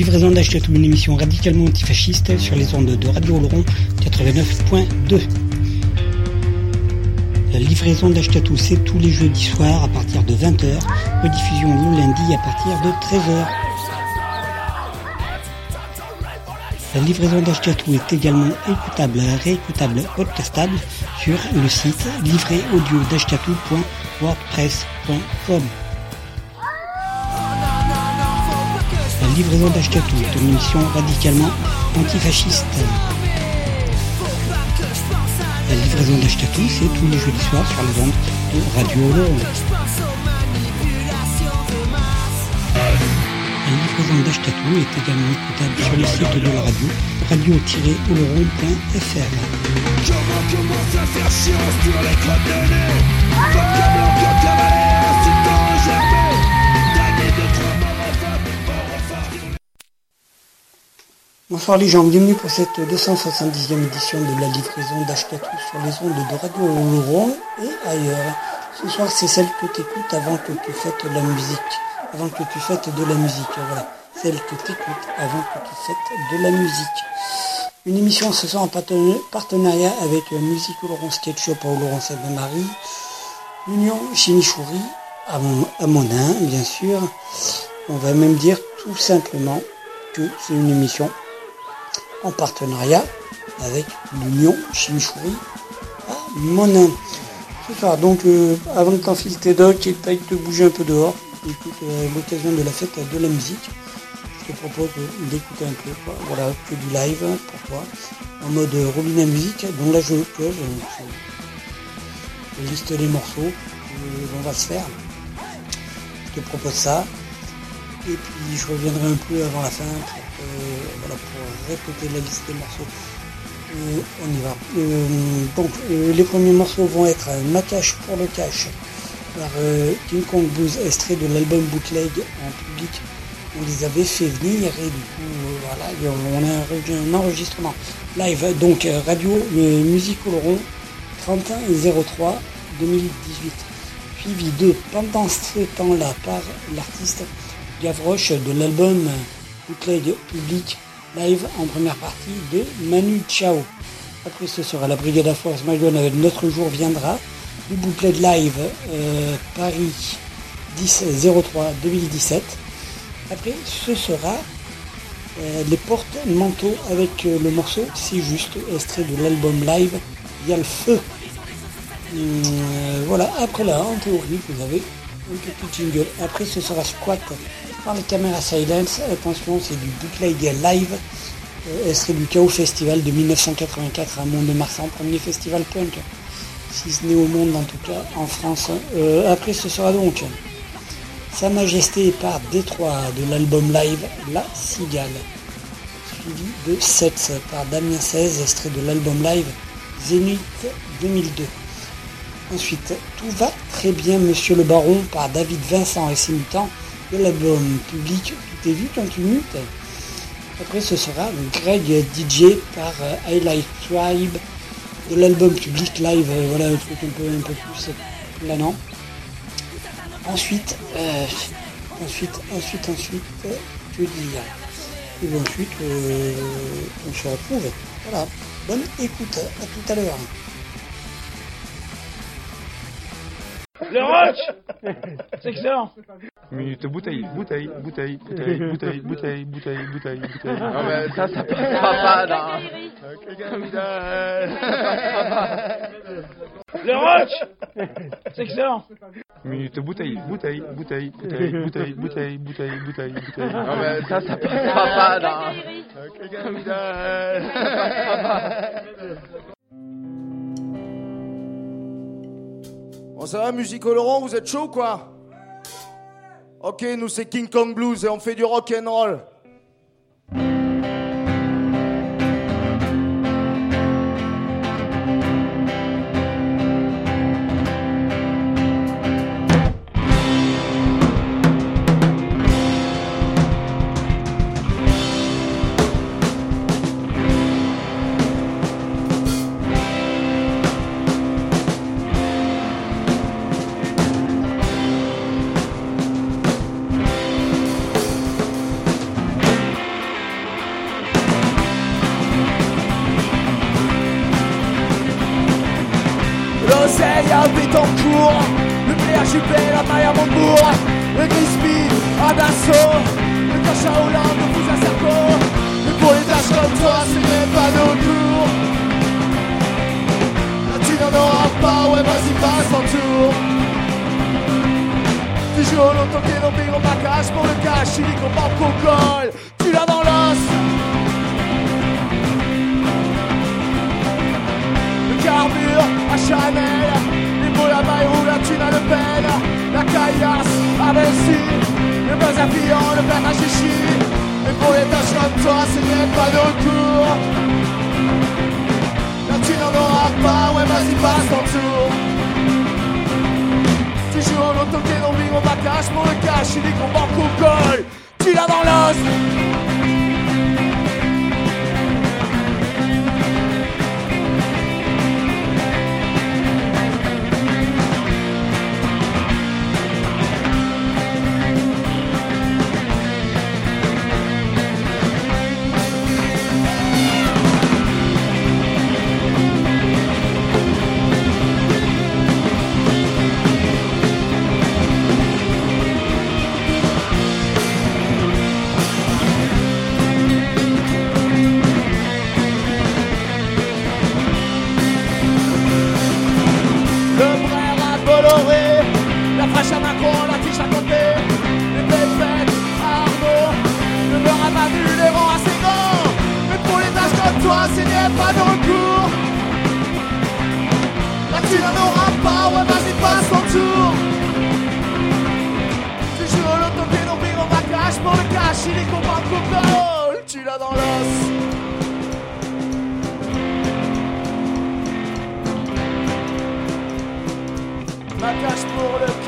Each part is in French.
livraison d'Achetatou, une émission radicalement antifasciste sur les ondes de Radio Oloron 89.2. La livraison d'Achetatou, c'est tous les jeudis soirs à partir de 20h, rediffusion le lundi à partir de 13h. La livraison d'Achetatou est également écoutable, réécoutable, podcastable sur le site livréaudio.wordpress.com. livraison d'Achetatou est une émission radicalement antifasciste. La livraison d'Achetatou, c'est tous les jeudis soirs sur les ondes de Radio Oloron. La livraison d'Achetatou est également écoutable sur le site de la radio, radio-oloron.fr. Bonsoir les gens, bienvenue pour cette 270e édition de la livraison d'Ashkatou sur les ondes de Radio Oloron et ailleurs. Ce soir c'est celle que tu écoutes avant que tu de la musique. Avant que tu fasses de la musique, voilà. Celle que tu écoutes avant que tu fasses de la musique. Une émission ce soir en parten- partenariat avec Musique Oloron Sketch Shop à Oloron Seine-Marie, l'Union Chimichouri à Monin, bien sûr. On va même dire tout simplement que c'est une émission en partenariat avec l'Union Chimichouri à Monin. Ce soir, donc, euh, avant de t'enfiler tes docks et de te bouger un peu dehors, écoute euh, l'occasion de la fête de la musique. Je te propose d'écouter un peu, voilà, que du live pour toi, en mode euh, robinet musique. Donc là, je, vois, je, liste les morceaux l'on va se faire. Je te propose ça. Et puis je reviendrai un peu avant la fin voilà, pour répéter la liste des morceaux. Euh, on y va. Euh, donc euh, les premiers morceaux vont être euh, Ma cache pour le cash par euh, King Kong Blues, extrait de l'album Bootleg en public. On les avait fait venir et du coup euh, voilà, on a un, enregistrement live. Donc euh, Radio euh, Musique Oloron 3103 2018 suivi de Pendant ce temps-là par l'artiste Gavroche de l'album Bootleg Public Live en première partie de Manu Chao. Après ce sera la Brigade à Force Magon avec Notre Jour Viendra, du Bootleg Live euh, Paris 10-03-2017. Après ce sera euh, les porte-manteaux avec euh, le morceau C'est juste, extrait de l'album live Il y a le feu. Voilà, après là, en théorie, vous avez un petit jingle. Après, ce sera Squat par les caméras Silence. Attention, c'est du bootleg live. Euh, extrait du Chaos Festival de 1984 à Mont-de-Marsan, premier festival punk. Si ce n'est au monde, en tout cas, en France. Euh, après, ce sera donc Sa Majesté par Détroit de l'album live La Cigale. Suivi de Sets par Damien 16, extrait de l'album live Zénith 2002. Ensuite, Tout va très bien, Monsieur le Baron par David Vincent et ses mutants de l'album public Tout est vu quand tu mutes. Après, ce sera Greg DJ par euh, Highlight Tribe de l'album public live. euh, voilà, un truc un peu, un peu plus planant. Ensuite, euh, ensuite, ensuite, ensuite, euh, que dire Et ensuite, euh, on se retrouve. Voilà. Bonne écoute. À tout à l'heure. Le roach C'est excellent Minute bouteille, bouteille, bouteille, bouteille, bouteille, bouteille, bouteille, bouteille, bouteille. Non mais ça, ça passera pas dans... Le roach C'est excellent Minute bouteille, bouteille, bouteille, bouteille, bouteille, bouteille, bouteille, bouteille, bouteille. Non mais ça, ça passera pas dans... Bon ça va, musique Laurent, vous êtes chaud ou quoi? Ok, nous c'est King Kong Blues et on fait du rock and roll. À le cache à Hollande, le pouce à mais pour les tâches comme toi, ce n'est pas nos tours. Là tu n'en auras pas, ouais vas-y passe ton tour. Au loto, t'es non bingo, ma cache pour le cash, tu dis qu'on manque au col, tu l'as dans l'os. Le carbure à Chanel, les la maille roule, la thune à Le Pen, la caillasse à Bercy, à Fillon, le père à Chichi. Mais pour les tâches comme toi, ce n'est pas nos tours. Là tu n'en auras pas, ouais vas-y passe ton tour. Tu joues au loto, t'es non bingo, ma cache pour le cash, tu dis qu'on manque au tu l'as dans l'os. Pas de recours. Là tu n'en auras pas, ouais vas-y passe ton tour. Tu joues t'es non bingo, ma cache pour le cash, il est combat coca, tu l'as dans l'os. Ma cache pour le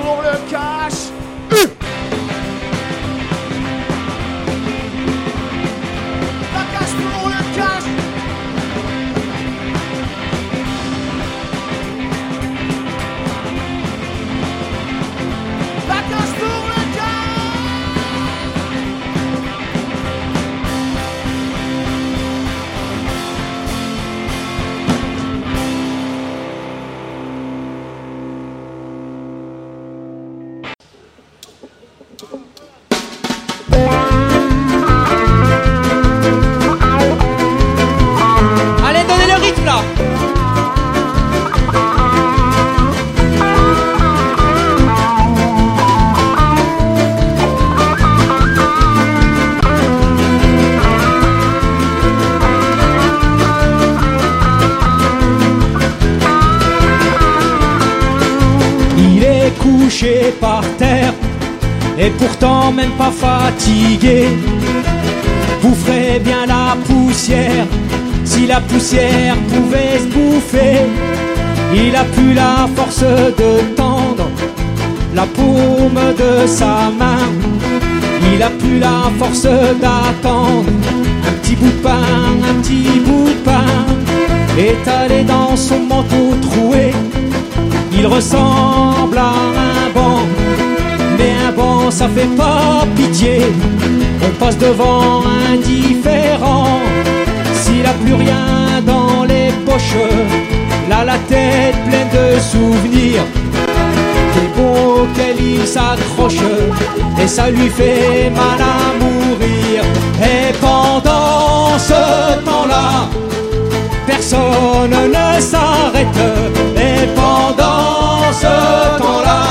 pour le cash. Même pas fatigué. Vous ferez bien la poussière si la poussière pouvait se bouffer. Il a plus la force de tendre la paume de sa main. Il a plus la force d'attendre un petit bout de pain, un petit bout de pain étalé dans son manteau troué. Il ressemble à un banc, ça fait pas pitié. On passe devant indifférent. S'il a plus rien dans les poches, là la tête pleine de souvenirs. Des beaux auxquels il s'accroche, et ça lui fait mal à mourir. Et pendant ce temps-là, personne ne s'arrête. Et pendant ce temps-là,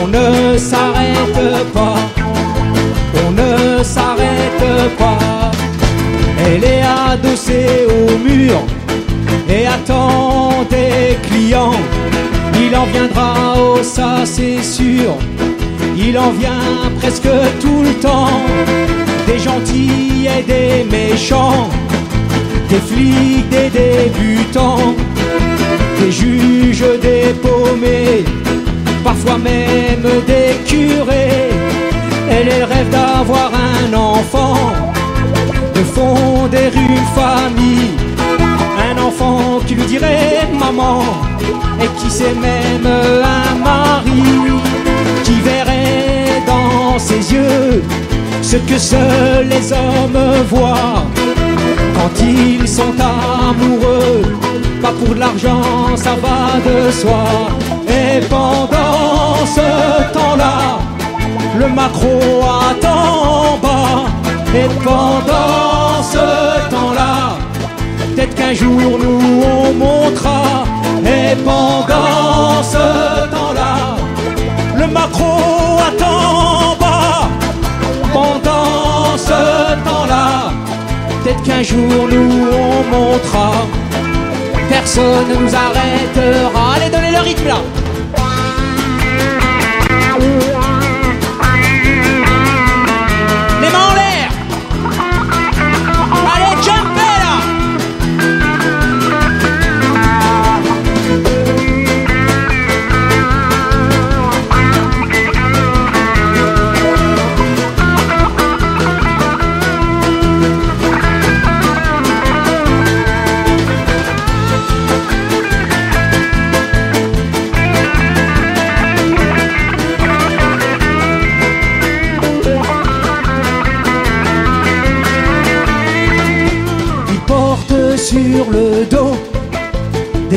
on ne s'arrête pas. On ne s'arrête pas. Elle est adossée au mur et attend des clients. Il en viendra, oh ça c'est sûr. Il en vient presque tout le temps. Des gentils et des méchants des flics, des débutants, des juges, des paumés, parfois même des curés. Elle elle rêve d'avoir un enfant, de fonder une famille, un enfant qui lui dirait maman, et qui sait même un mari, qui verrait dans ses yeux ce que seuls les hommes voient quand ils sont amoureux. Pas pour l'argent, ça va de soi. Et le macro attend en bas. Et pendant ce temps-là, peut-être qu'un jour nous on montera. Et pendant ce temps-là, le macro attend en bas. Pendant ce temps-là, peut-être qu'un jour nous on montera. Personne ne nous arrêtera. Allez, donnez le rythme là.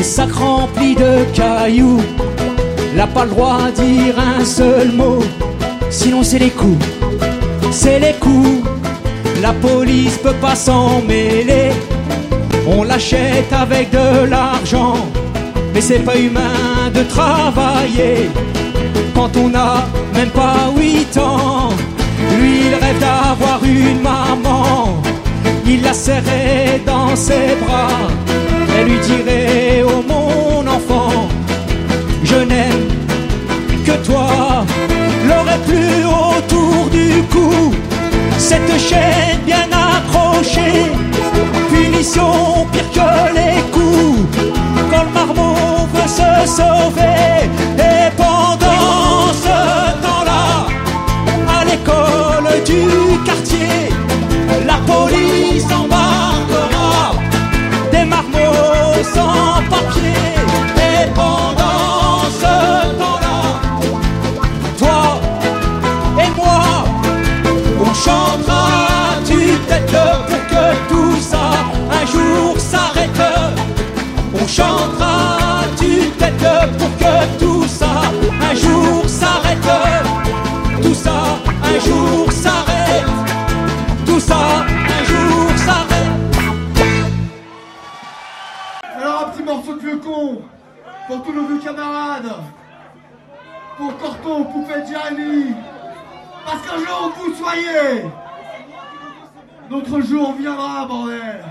Des sacs remplis de cailloux. N'a pas le droit à dire un seul mot, sinon c'est les coups, c'est les coups. La police peut pas s'en mêler, on l'achète avec de l'argent, mais c'est pas humain de travailler quand on a même pas 8 ans. Lui, il rêve d'avoir une maman. Il la serrait dans ses bras. Elle lui dirait Oh mon enfant, je n'aime que toi. L'aurait plus autour du cou. Cette chaîne bien accrochée. Punition pire que les coups. Quand le marmot veut se sauver. Et pendant ce temps-là, à l'école du quartier, la police embarquera sans papier. Et pour tous nos vieux camarades, pour Corton, Poupette Jérémy, parce qu'un jour vous soyez, notre jour viendra, bordel.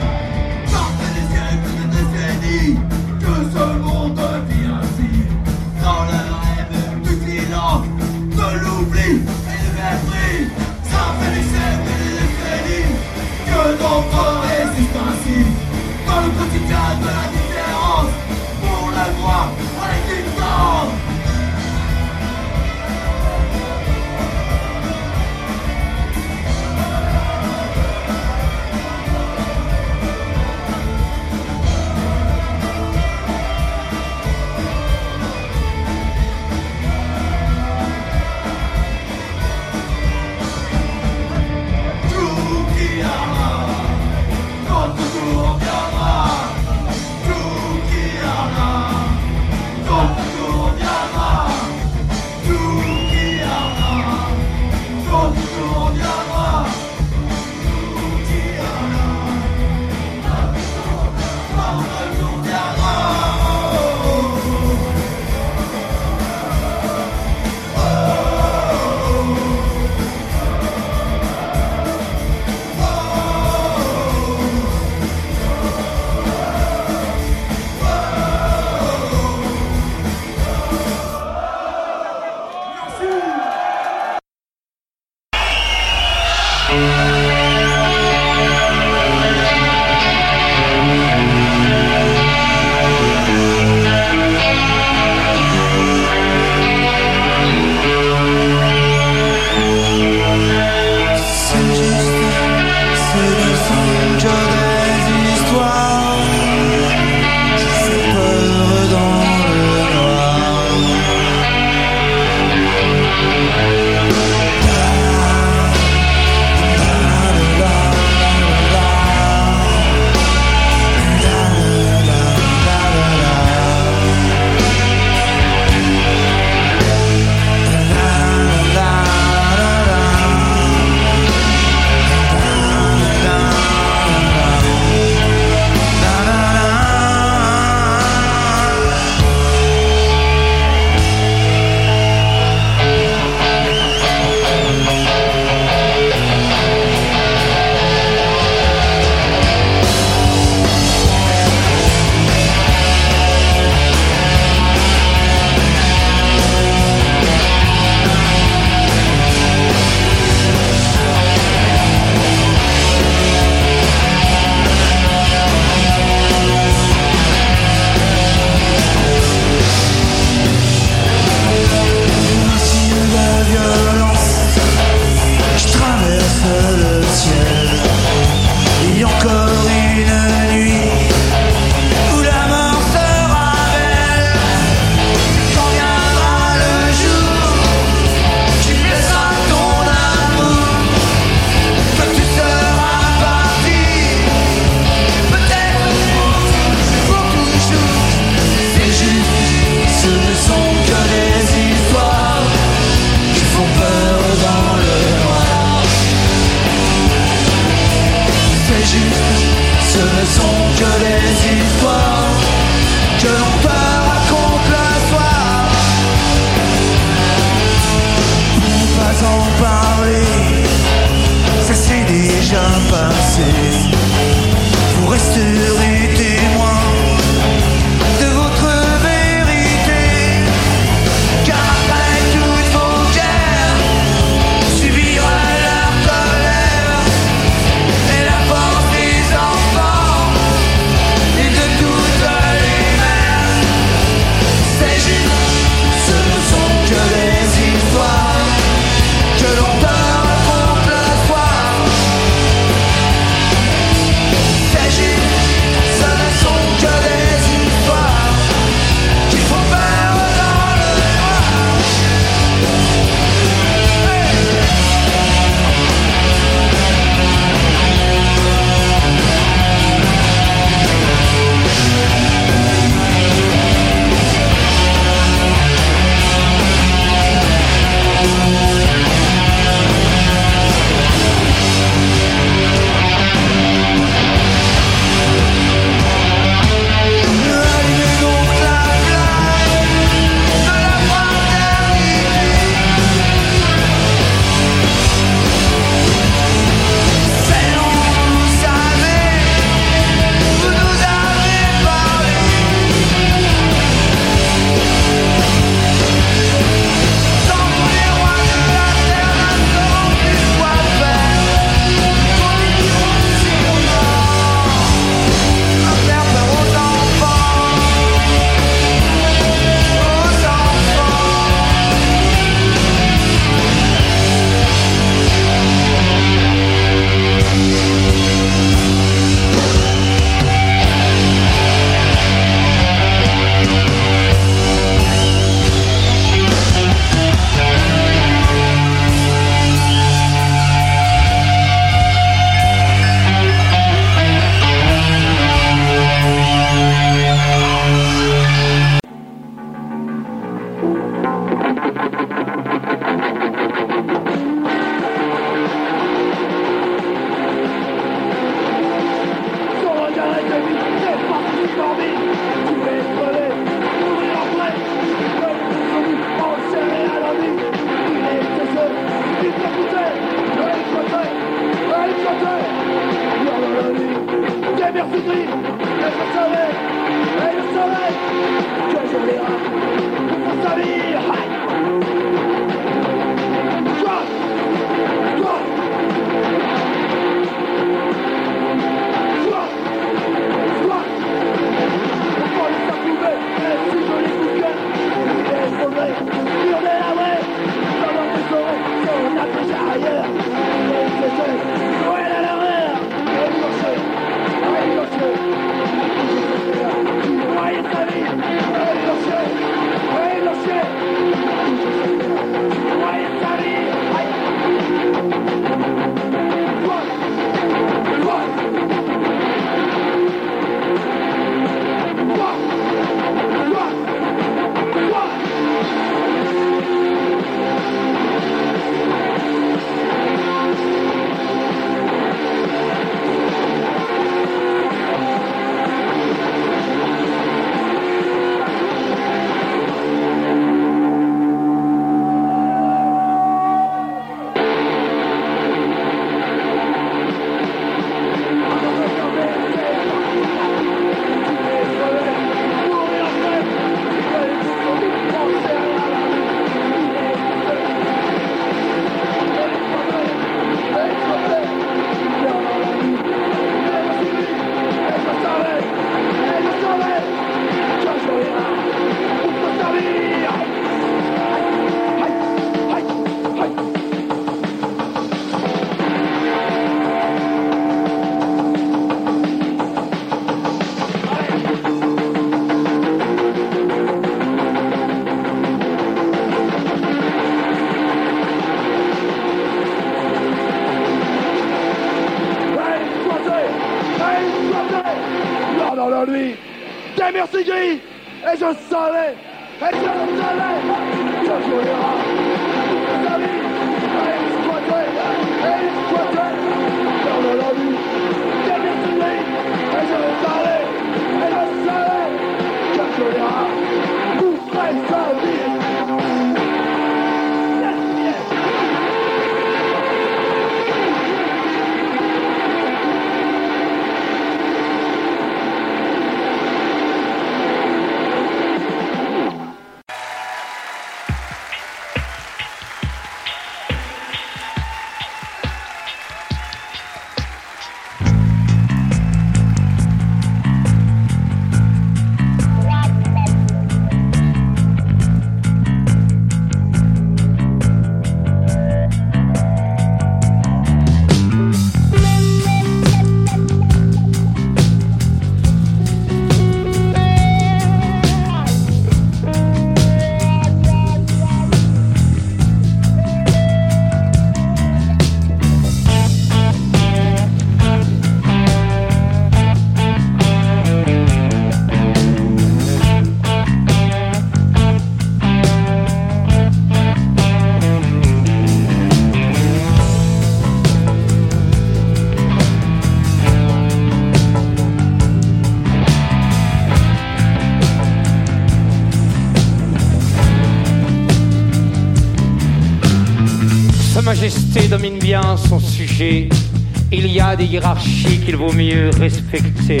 Il y a des hiérarchies qu'il vaut mieux respecter.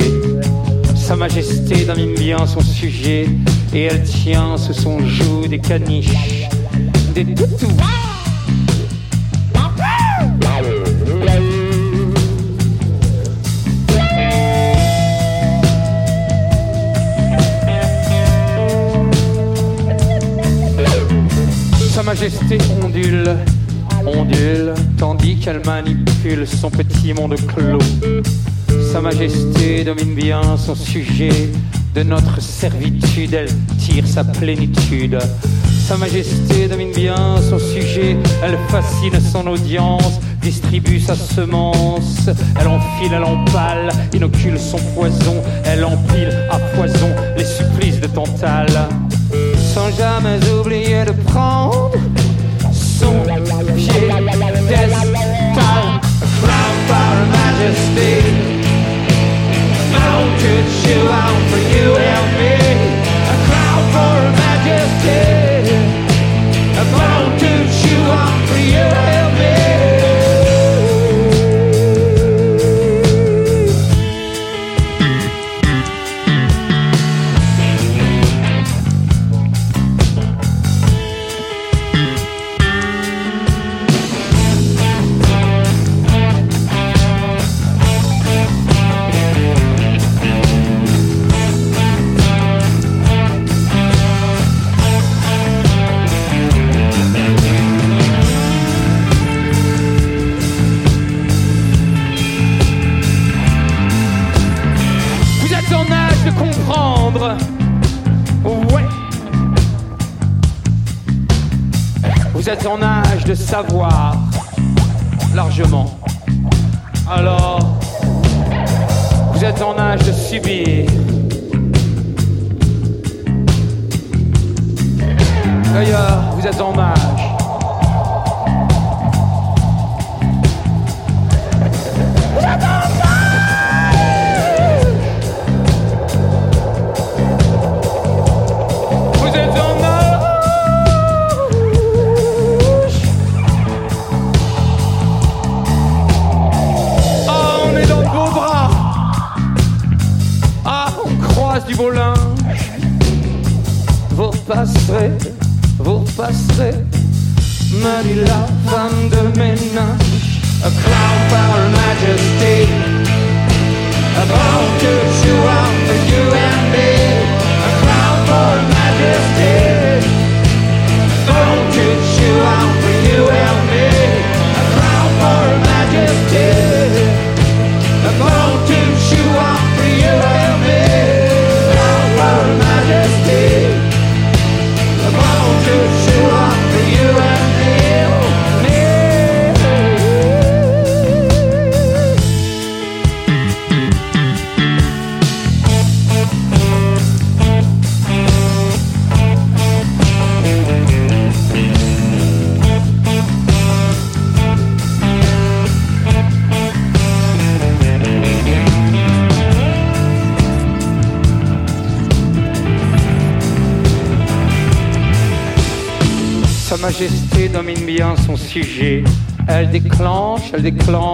Sa Majesté domine bien son sujet et elle tient sous son joug des caniches, des toutous. Sa Majesté ondule, qu'elle manipule son petit monde clos. Sa Majesté domine bien son sujet, de notre servitude elle tire sa plénitude. Sa Majesté domine bien son sujet, elle fascine son audience, distribue sa semence, elle enfile, elle empale, inocule son poison, elle empile à poison les supplices de Tantale, sans jamais oublier de prendre son piédestal, crown for her majesty, mounted shoe out for you and me, savoir largement. Alors, vous êtes en âge de subir. D'ailleurs, vous êtes en âge. Elle déclenche, elle déclenche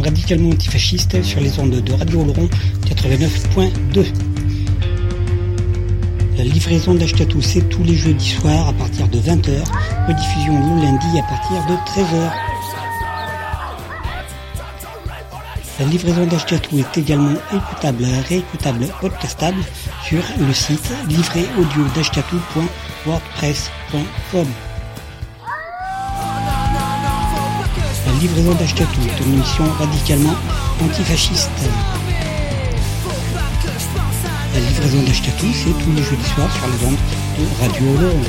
radicalement antifasciste sur les ondes de Radio Oloron 89.2. La livraison d'Achetatou, c'est tous les jeudis soirs à partir de 20h, rediffusion le lundi à partir de 13h. La livraison d'Achetatou est également écoutable, réécoutable, podcastable sur le site livréaudio.wordpress.com. livraison d'Achetatou est une émission radicalement antifasciste. La livraison d'Achetatou, c'est tous les jeudis soirs sur les ondes de Radio Oloron.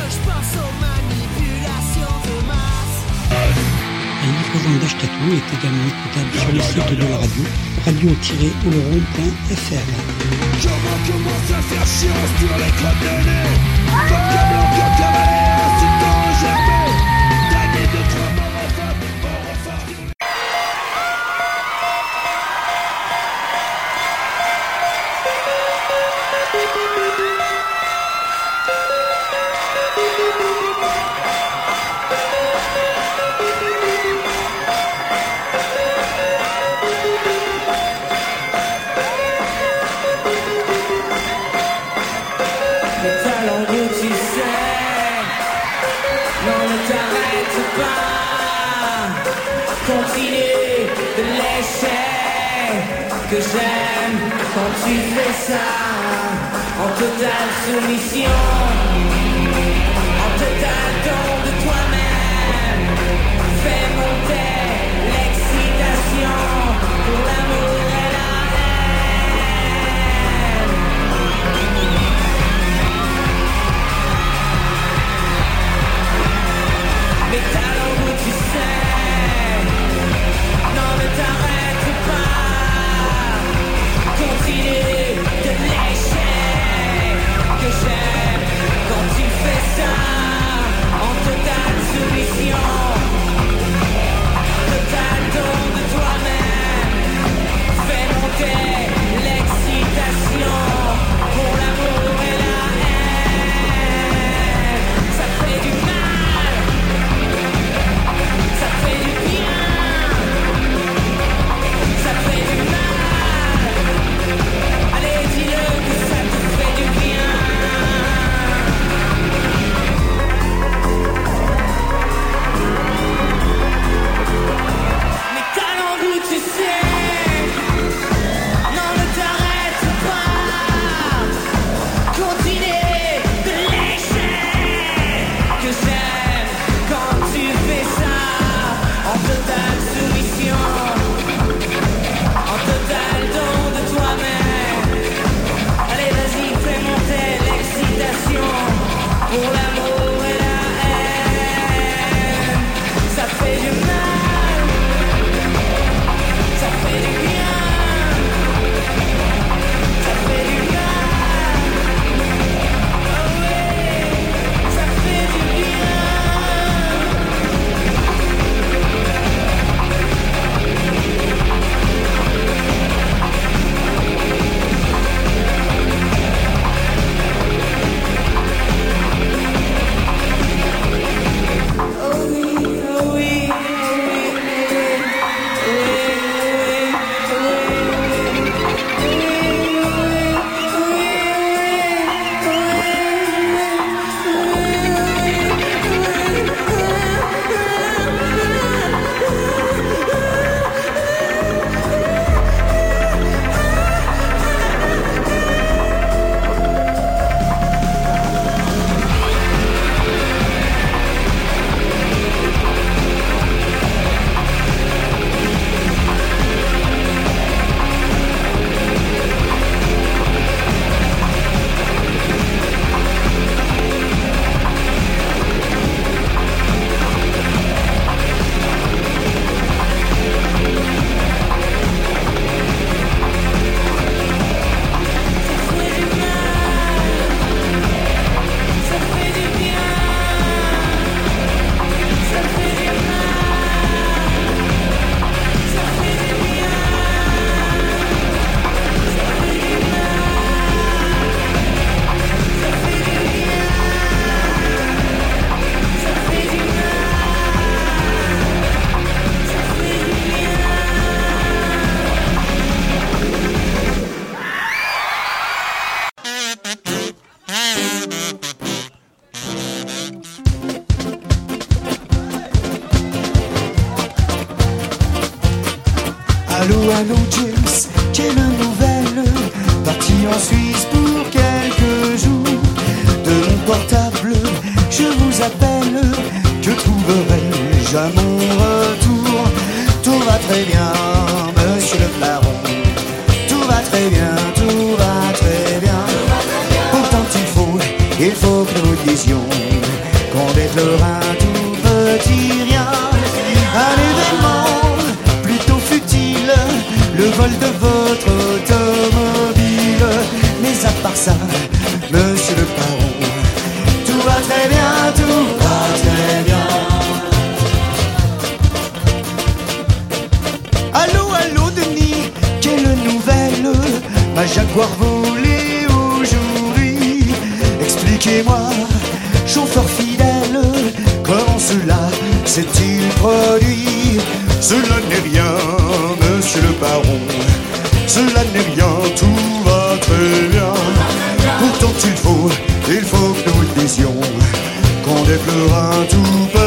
La livraison d'Achetatou est également écoutable sur le site de la radio, radio-oloron.fr. que j'aime quand tu fais ça. En totale soumission, en total don de toi-même. Fais monter l'excitation pour l'amour et la haine. Mais talents où tu sais Non ne t'arrête Continue de lécher Que j'aime quand tu fais ça En totale soumission qu'on déplore un tout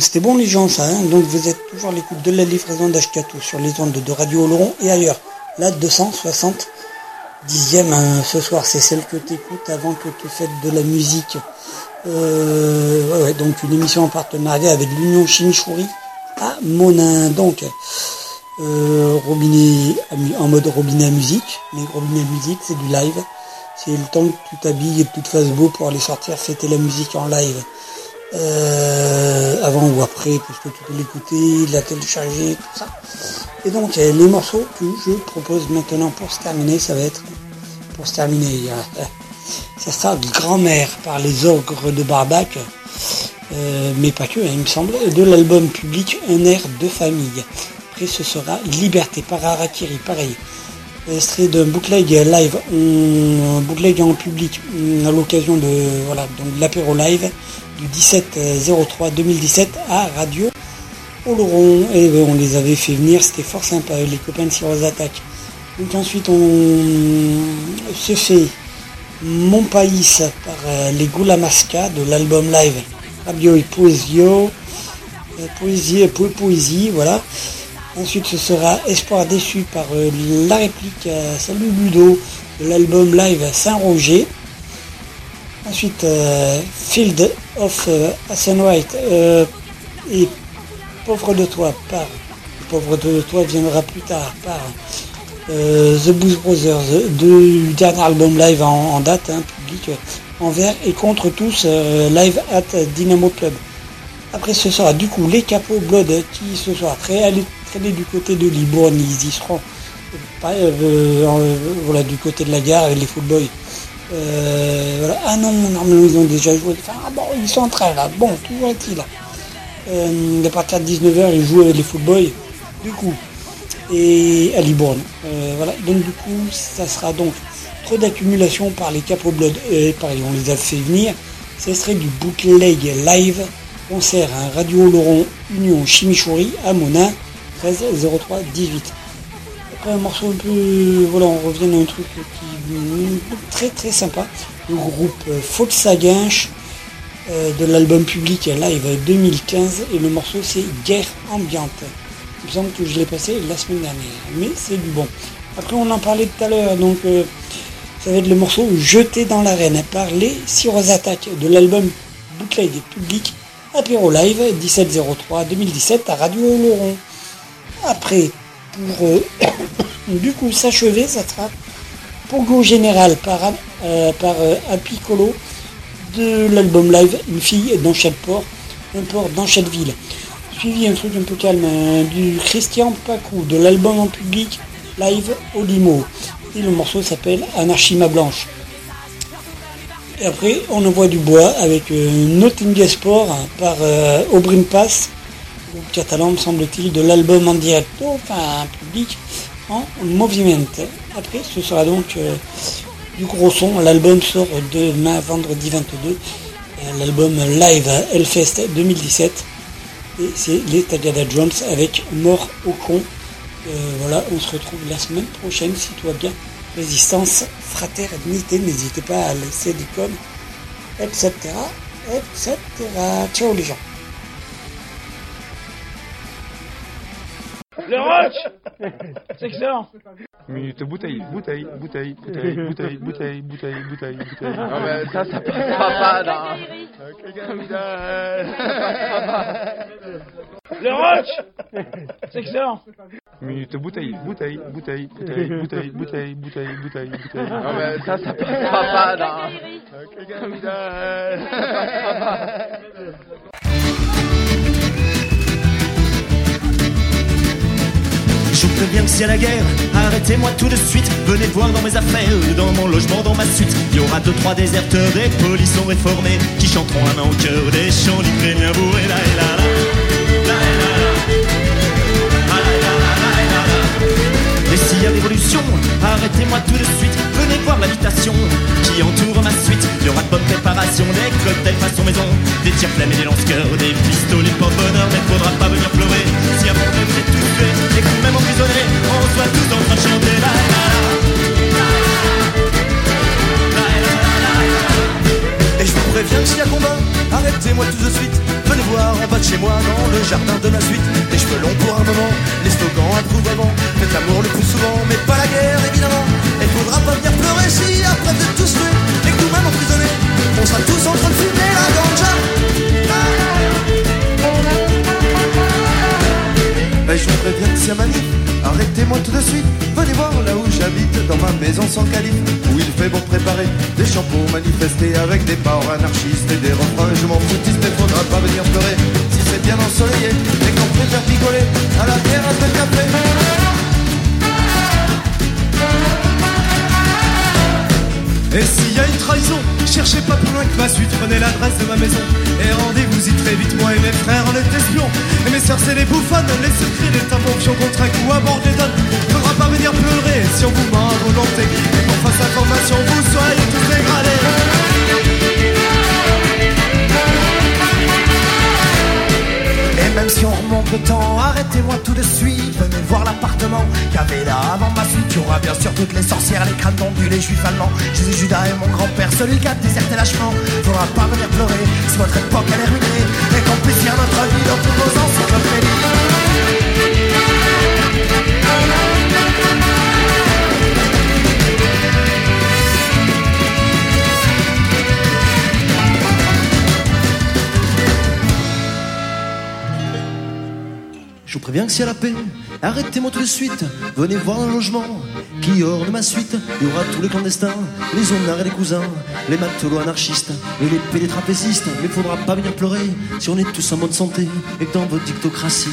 C'était bon les gens, ça. Hein Donc vous êtes toujours à l'écoute de la livraison d'Ashkatou sur les ondes de Radio Oloron et ailleurs. La 260 dixième hein, ce soir, c'est celle que tu écoutes avant que tu fasses de la musique. Euh, donc une émission en partenariat avec l'Union Chimichouri à Monin. Donc, euh, robinet en mode robinet à musique. Mais robinet à musique, c'est du live. C'est le temps que tu t'habilles et que tu te fasses beau pour aller sortir fêter la musique en live. Euh, avant ou après, puisque tu peux l'écouter, la télécharger, tout ça. Et donc, euh, les morceaux que je propose maintenant pour se terminer, ça va être, pour se terminer, euh, ça sera Grand-mère par les ogres de Barbac, euh, mais pas que, hein, il me semble, de l'album public Un air de famille. Après, ce sera Liberté par Harakiri, pareil. Extrait d'un bootleg live, un bootleg en public, à l'occasion de, voilà, donc l'apéro live 17-03-2017 à Radio Oloron. Et ben, on les avait fait venir, c'était fort sympa, les copains de Sirose Attack. Donc ensuite, on se fait Mon par euh, les Goulamasca de l'album live Rabio et Poesio. Euh, Poésie, po- poésie, voilà. Ensuite, ce sera Espoir déçu par euh, la réplique euh, Salut Ludo de l'album live Saint-Roger. Ensuite, euh, Field of euh, White euh, et Pauvre de toi par Pauvre de toi viendra plus tard par euh, The Blues Brothers du dernier album live en, date, hein, public envers et contre tous live at Dynamo Club. Après ce sera du coup les Capots Blood qui ce soir très allés traîner du côté de Libourne, ils y seront voilà, du côté de la gare avec les footboys. Euh, voilà. Ah non, ils ont déjà joué. Ah bon, ils sont en train là. Bon, toujours est-il. Euh, à partir de 19h, ils jouent avec les footboys. Du coup, et à Libourne. Euh, voilà. Donc du coup, ça sera donc trop d'accumulation par les Capo Blood. Et pareil, on les a fait venir. Ce serait du bootleg live concert à Radio Laurent Union Chimichouri à Monin 13 03 18. Après un morceau un peu, voilà, on revient à un truc qui très très sympa. Le groupe euh, Faute Saguinche euh, de l'album public live 2015 et le morceau c'est Guerre ambiante. Il me semble que je l'ai passé la semaine dernière, mais c'est du bon. Après on en parlait tout à l'heure, donc euh, ça va être le morceau Jeté dans l'arène par les Siros Attack de l'album Bootleg public Apéro Live 1703-2017 à Radio Laurent. Après, pour du coup s'achever, ça sera Pogo Général par, euh, par euh, Apicolo de l'album live Une fille dans chaque port, un port dans chaque ville. Suivi un truc un peu calme euh, du Christian Pacou de l'album en public live au Limo. Et le morceau s'appelle Anarchima Blanche. Et après, on envoie du bois avec Nottingham Sport par Aubrin Pass, catalan, me semble-t-il, de l'album en direct, enfin public, en movement. Après, ce sera donc euh, du gros son. L'album sort demain, vendredi 22, euh, l'album live Hellfest 2017. Et c'est les Tagada Jones avec Mort au con. Euh, voilà, on se retrouve la semaine prochaine si tout va bien. Résistance, fraternité, n'hésitez pas à laisser des coms, etc. etc. Ciao les gens. Le roach C'est excellent Minute bouteille, bouteille, bouteille, bouteille, bouteille, bouteille, bouteille, bouteille, bouteille. Non mais ça, ça passera pas dans... Le roach C'est excellent Minute bouteille, bouteille, bouteille, bouteille, bouteille, bouteille, bouteille, bouteille, bouteille. Non mais ça, ça passera pas dans... préviens que a la guerre, arrêtez-moi tout de suite. Venez voir dans mes affaires, dans mon logement, dans ma suite. Il y aura deux, trois déserteurs, des polissons réformés qui chanteront la main au cœur des chants d'Ukrainiens bourrés. La, la, la, la, la, la. Et y a révolution, arrêtez-moi tout de suite. Venez voir l'habitation qui entoure ma suite. Il y aura de bonne préparation, des cocktails façon maison, des tirs flammes et des lance-cœurs, des pistolets porte-bonheur. Mais faudra pas venir pleurer si à mon rêve j'ai tout fait. Et quand même emprisonné, on soit tous en train de chanter la la. Et je vous préviens que s'il y a combat, arrêtez-moi tout de suite. En bas de chez moi dans le jardin de ma suite. Les cheveux longs pour un moment, les slogans approuvement. Faites l'amour le plus souvent, mais pas la guerre évidemment. Il faudra pas venir pleurer si après êtes tous tués et que nous-mêmes emprisonnés, on sera tous en train de fumer la ganja. Ben, je vous préviens que c'est manif, arrêtez-moi tout de suite. Venez voir là où j'habite, dans ma maison sans calife, où il fait bon préparer des champs pour manifester avec des parts anarchistes et des refrains. Je m'en foutiste, mais faudra pas venir pleurer si c'est bien ensoleillé et qu'on préfère picoler à la terrasse de café. Et s'il y a une trahison, cherchez pas plus loin que ma suite, prenez l'adresse de ma maison et rendez-vous y très vite. Moi et mes frères, on est espions, et mes sœurs, c'est les bouffonnes, les secrets, les tapons qui ont contre un coup à bord des donnes. Faudra pas venir pleurer si on vous ment à volonté, et qu'on fasse information, vous soyez tous dégradés. Même si on remonte le temps, arrêtez-moi tout de suite. Venez voir l'appartement qu'il y avait là avant ma suite. Il y aura bien sûr toutes les sorcières, les crânes tondus, les juifs allemands. Jésus, Judas et mon grand-père, celui qui a déserté lâchement. Faudra pas venir pleurer si votre époque elle est ruinée. Et qu'on puisse faire notre vie dans tous nos encyclopédies. Je vous préviens que y a la paix, arrêtez-moi tout de suite. Venez voir le logement qui hors de ma suite. Il y aura tous les clandestins, les honnards et les cousins, les matelots anarchistes et les pélétrapézistes. Mais faudra pas venir pleurer si on est tous en bonne santé et dans votre dictocratie.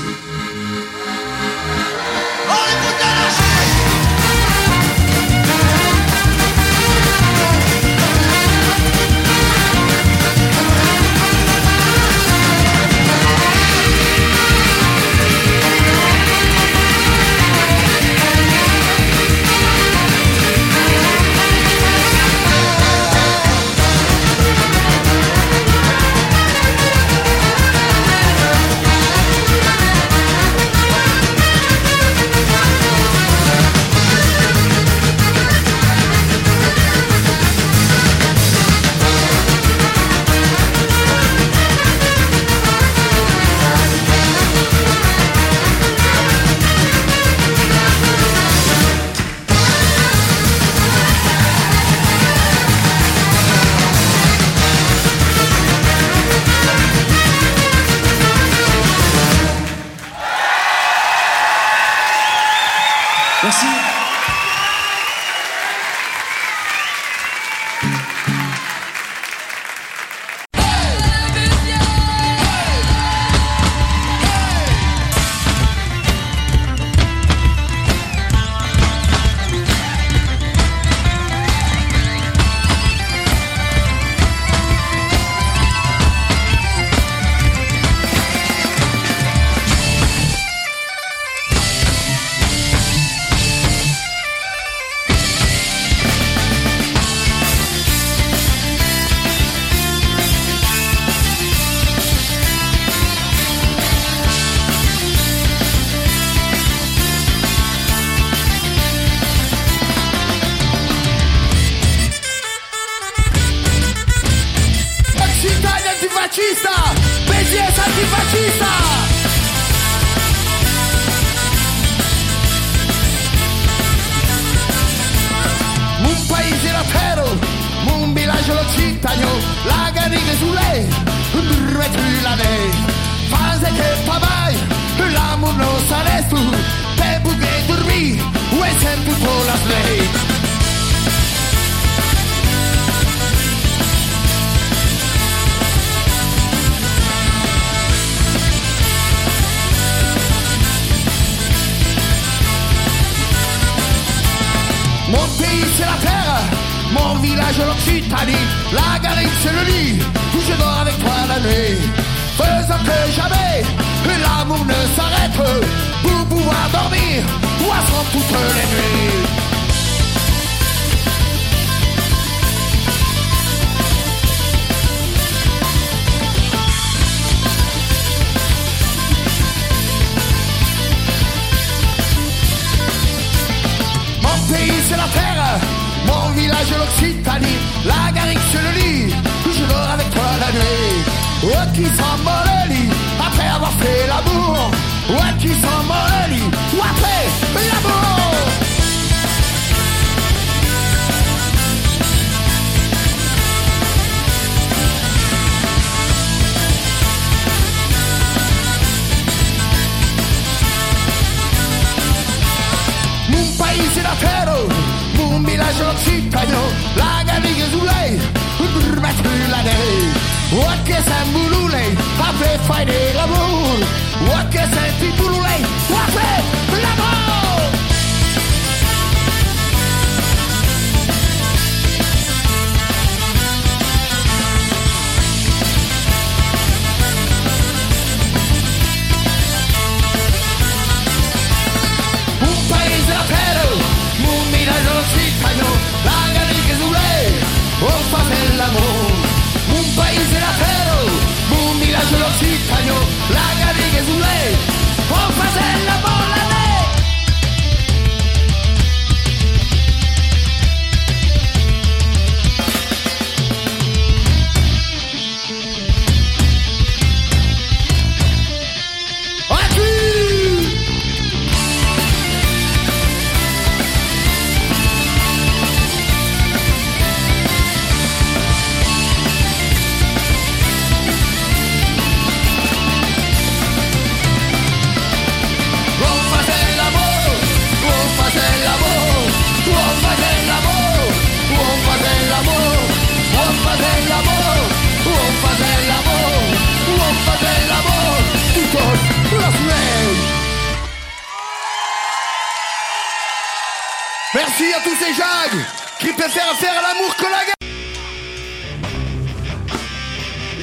Tous ces jagues qui préfèrent faire l'amour que la guerre.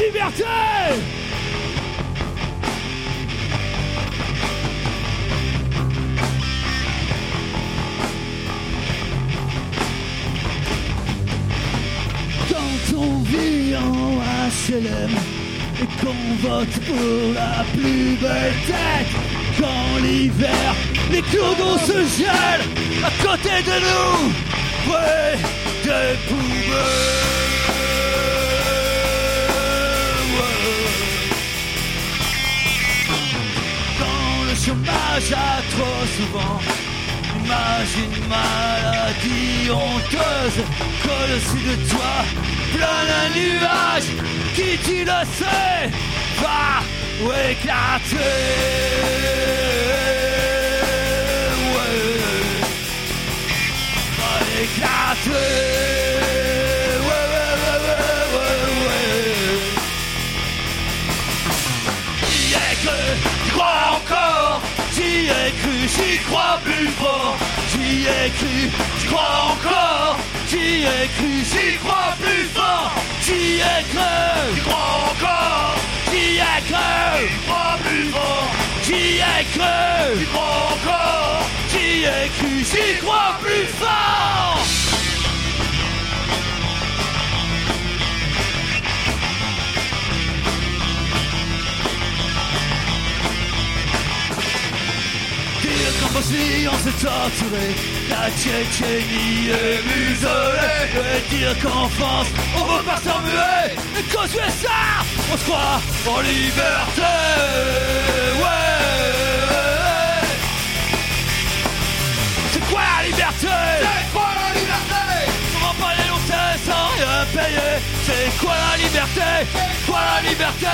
Liberté Quand on vit en HLM et qu'on vote pour la plus belle tête, quand l'hiver, les clodos se gèlent à côté de nous, ouais, des poubelles. Chômage a trop souvent Imagine maladie honteuse Qu'au-dessus de toi plane un nuage Qui tu le sais va éclater éclater cru, crois encore. J'y ai cru, j'y crois plus fort. J'y ai cru, j'y crois encore. J'y ai cru, j'y crois plus fort. J'y ai cru, j'y crois encore. J'y ai cru, j'y crois plus fort. J'y ai cru, j'y crois encore. J'y ai cru, j'y crois plus fort. On s'est torturé. La Tchétchénie est muselée. Et dire qu'en France on veut pas s'en muer Et qu'aux USA on se croit en liberté. Ouais C'est quoi la liberté? Quoi la liberté?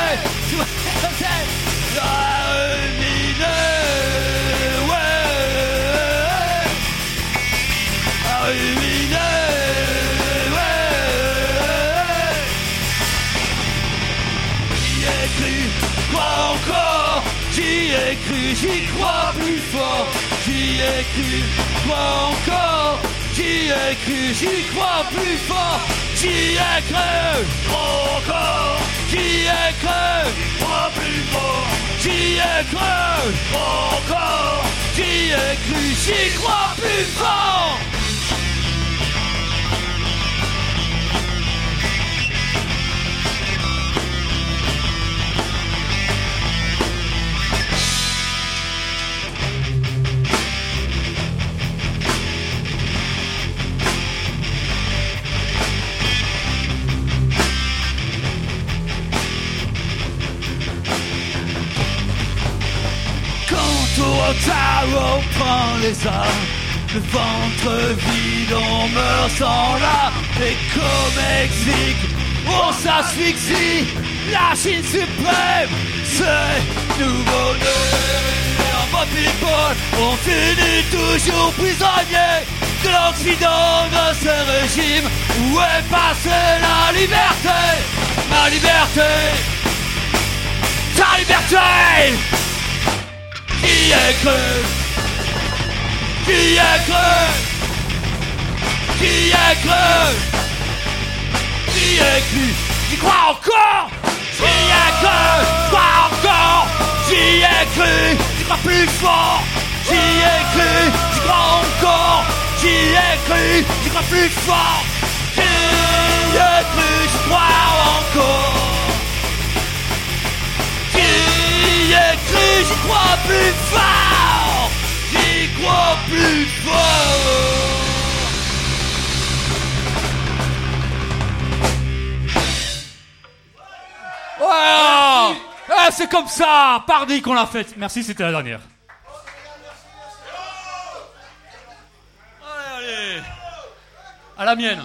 J'y ai cru, J'y crois plus fort. J'y ai cru, crois encore? J'y ai cru, j'y crois plus fort Ai cru, crois encore J'y ai cru, crois plus fort. J'y ai cru, crois encore J'y ai cru, j'y crois plus fort les âmes. Le ventre vide, on meurt sans là. Et comme Mexique, on s'asphyxie. La Chine suprême, c'est nouveau En people, on finit toujours prisonnier de l'Occident de ce régime. Où est passée la liberté Ma liberté Ta liberté Qui est cru Qui est cru Qui est cru Qui est cru J'y crois encore? J'y ai cru J'y crois encore? J'y ai cru J'y crois plus fort? J'y ai cru J'y crois encore? J'y ai cru J'y crois plus fort? J'y ai cru J'y crois encore? J'y crois plus fort J'y crois plus fort Voilà Ah, C'est comme ça, pardi qu'on l'a faite. Merci, c'était la dernière. Allez, allez. À la mienne.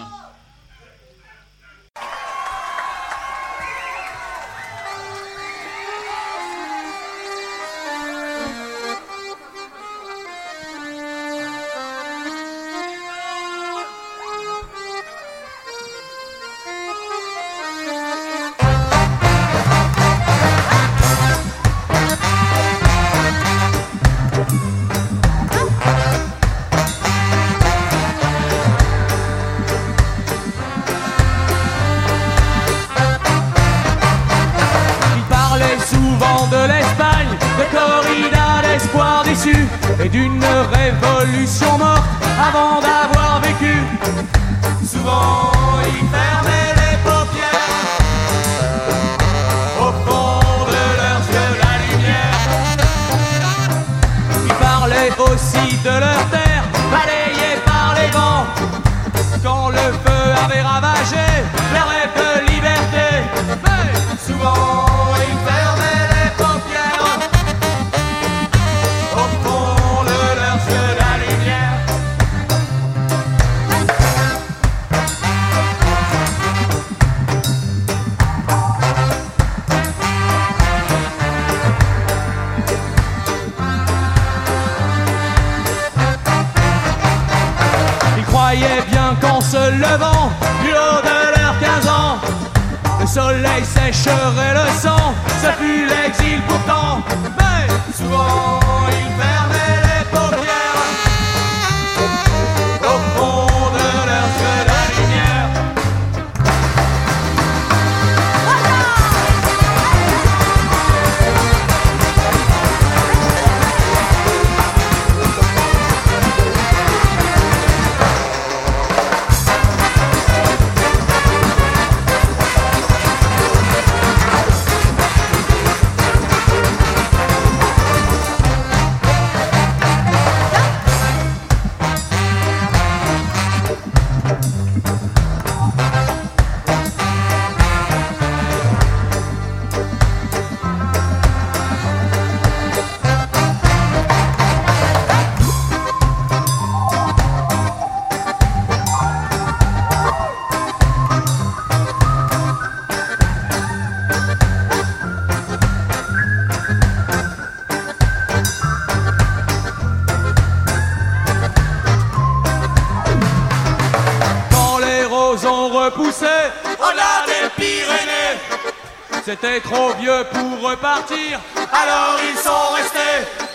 C'était trop vieux pour repartir, alors ils sont restés.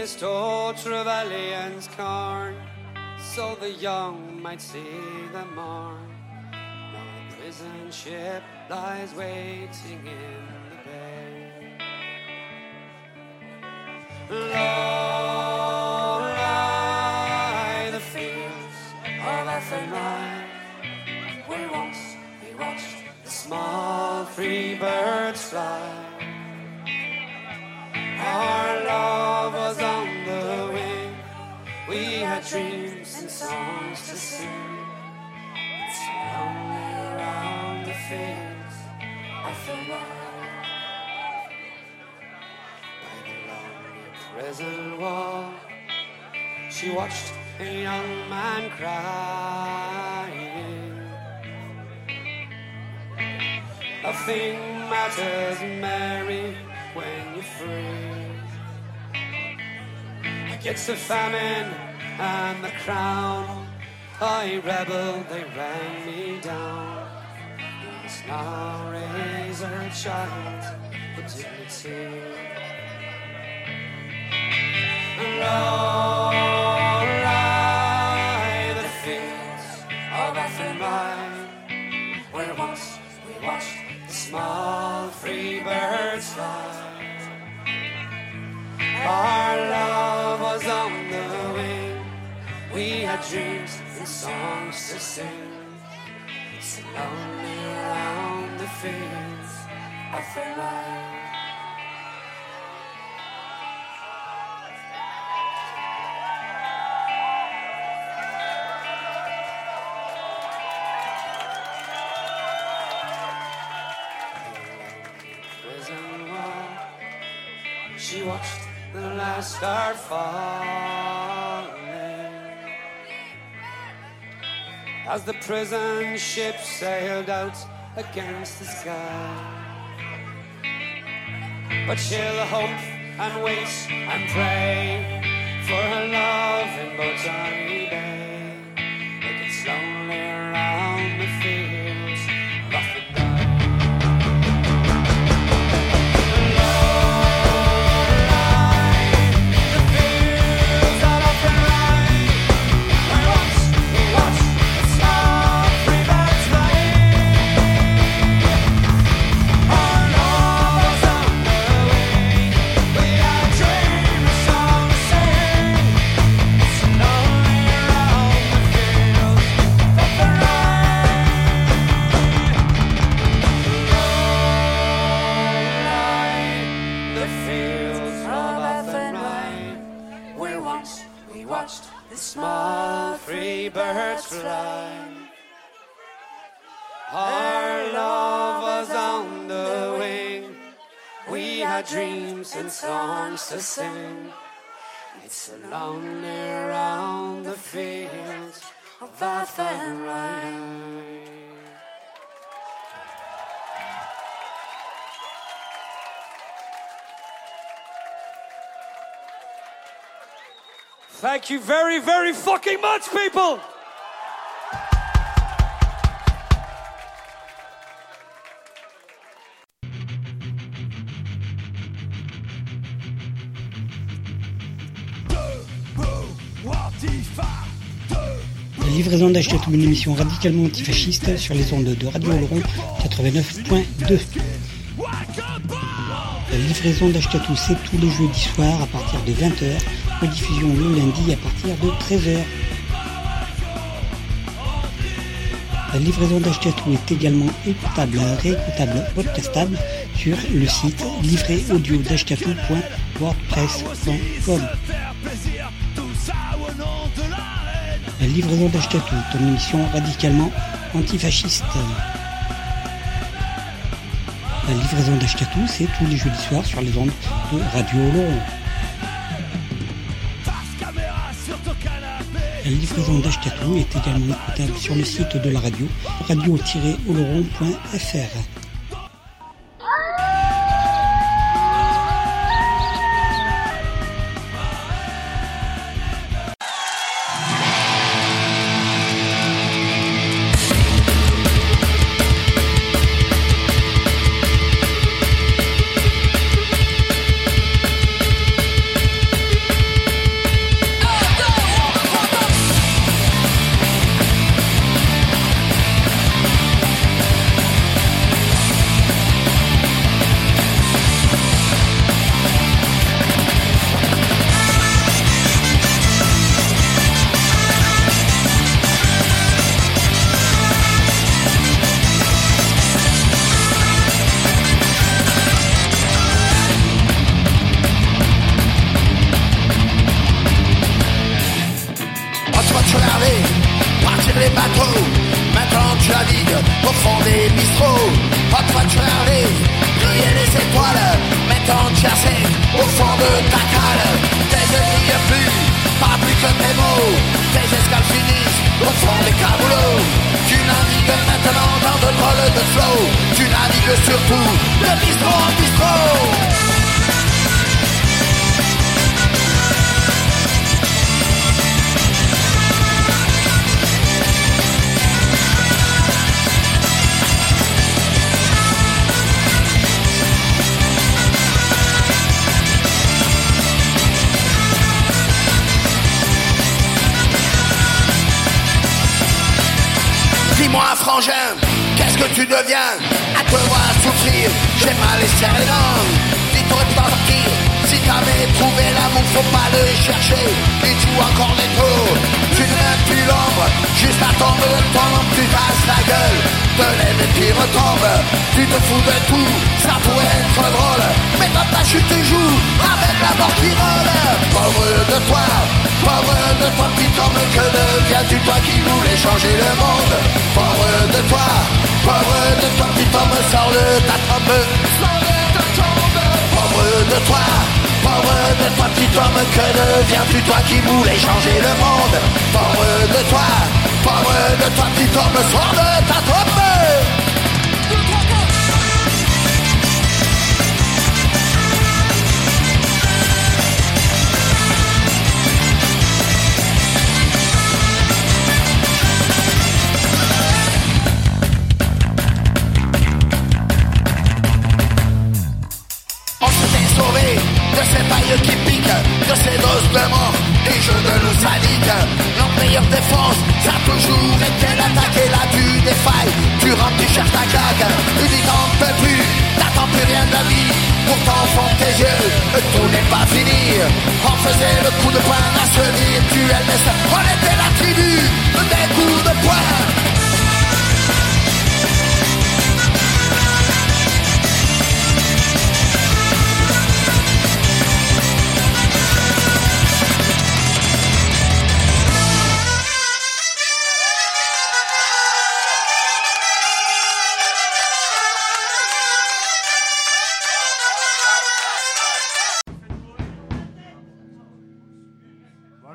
You stole Trevelyan's corn, so the young might see the morn. Now a prison ship lies waiting in the bay. Low lie the fields of Athenry, where once we watched the small free birds fly. Our love was on the wing. We had dreams and songs to sing. It's lonely around the fields the wild. By the lonely prison wall, she watched a young man crying. Nothing matters, Mary, when you're free. Against the famine and the crown, I rebelled, they ran me down. Must now raise her child with dignity. Long lie dreams and songs to sing. It's lonely around the fields of the light. She watched the last star falling as the prison ship sailed out against the sky. But she'll hope and wait and pray for her love in Botany Bay. Dreams and songs to sing. It's a lonely around the fields of Athenry. Thank you very, very fucking much, people! Livraison d'Achetatou, une émission radicalement antifasciste sur les ondes de Radio Oloron 89.2. La livraison d'Achetatou, c'est tous les jeudis soirs à partir de 20h, rediffusion le lundi à partir de 13h. La livraison d'Achetatou est également écoutable, réécoutable, podcastable sur le site livréaudio.wordpress.com. livraison d'Achetatou, ton émission radicalement antifasciste. La livraison d'Achetatou, c'est tous les jeudis soirs sur les ondes de Radio Oloron. La livraison d'Achetatou est également écoutable sur le site de la radio, radio-oloron.fr.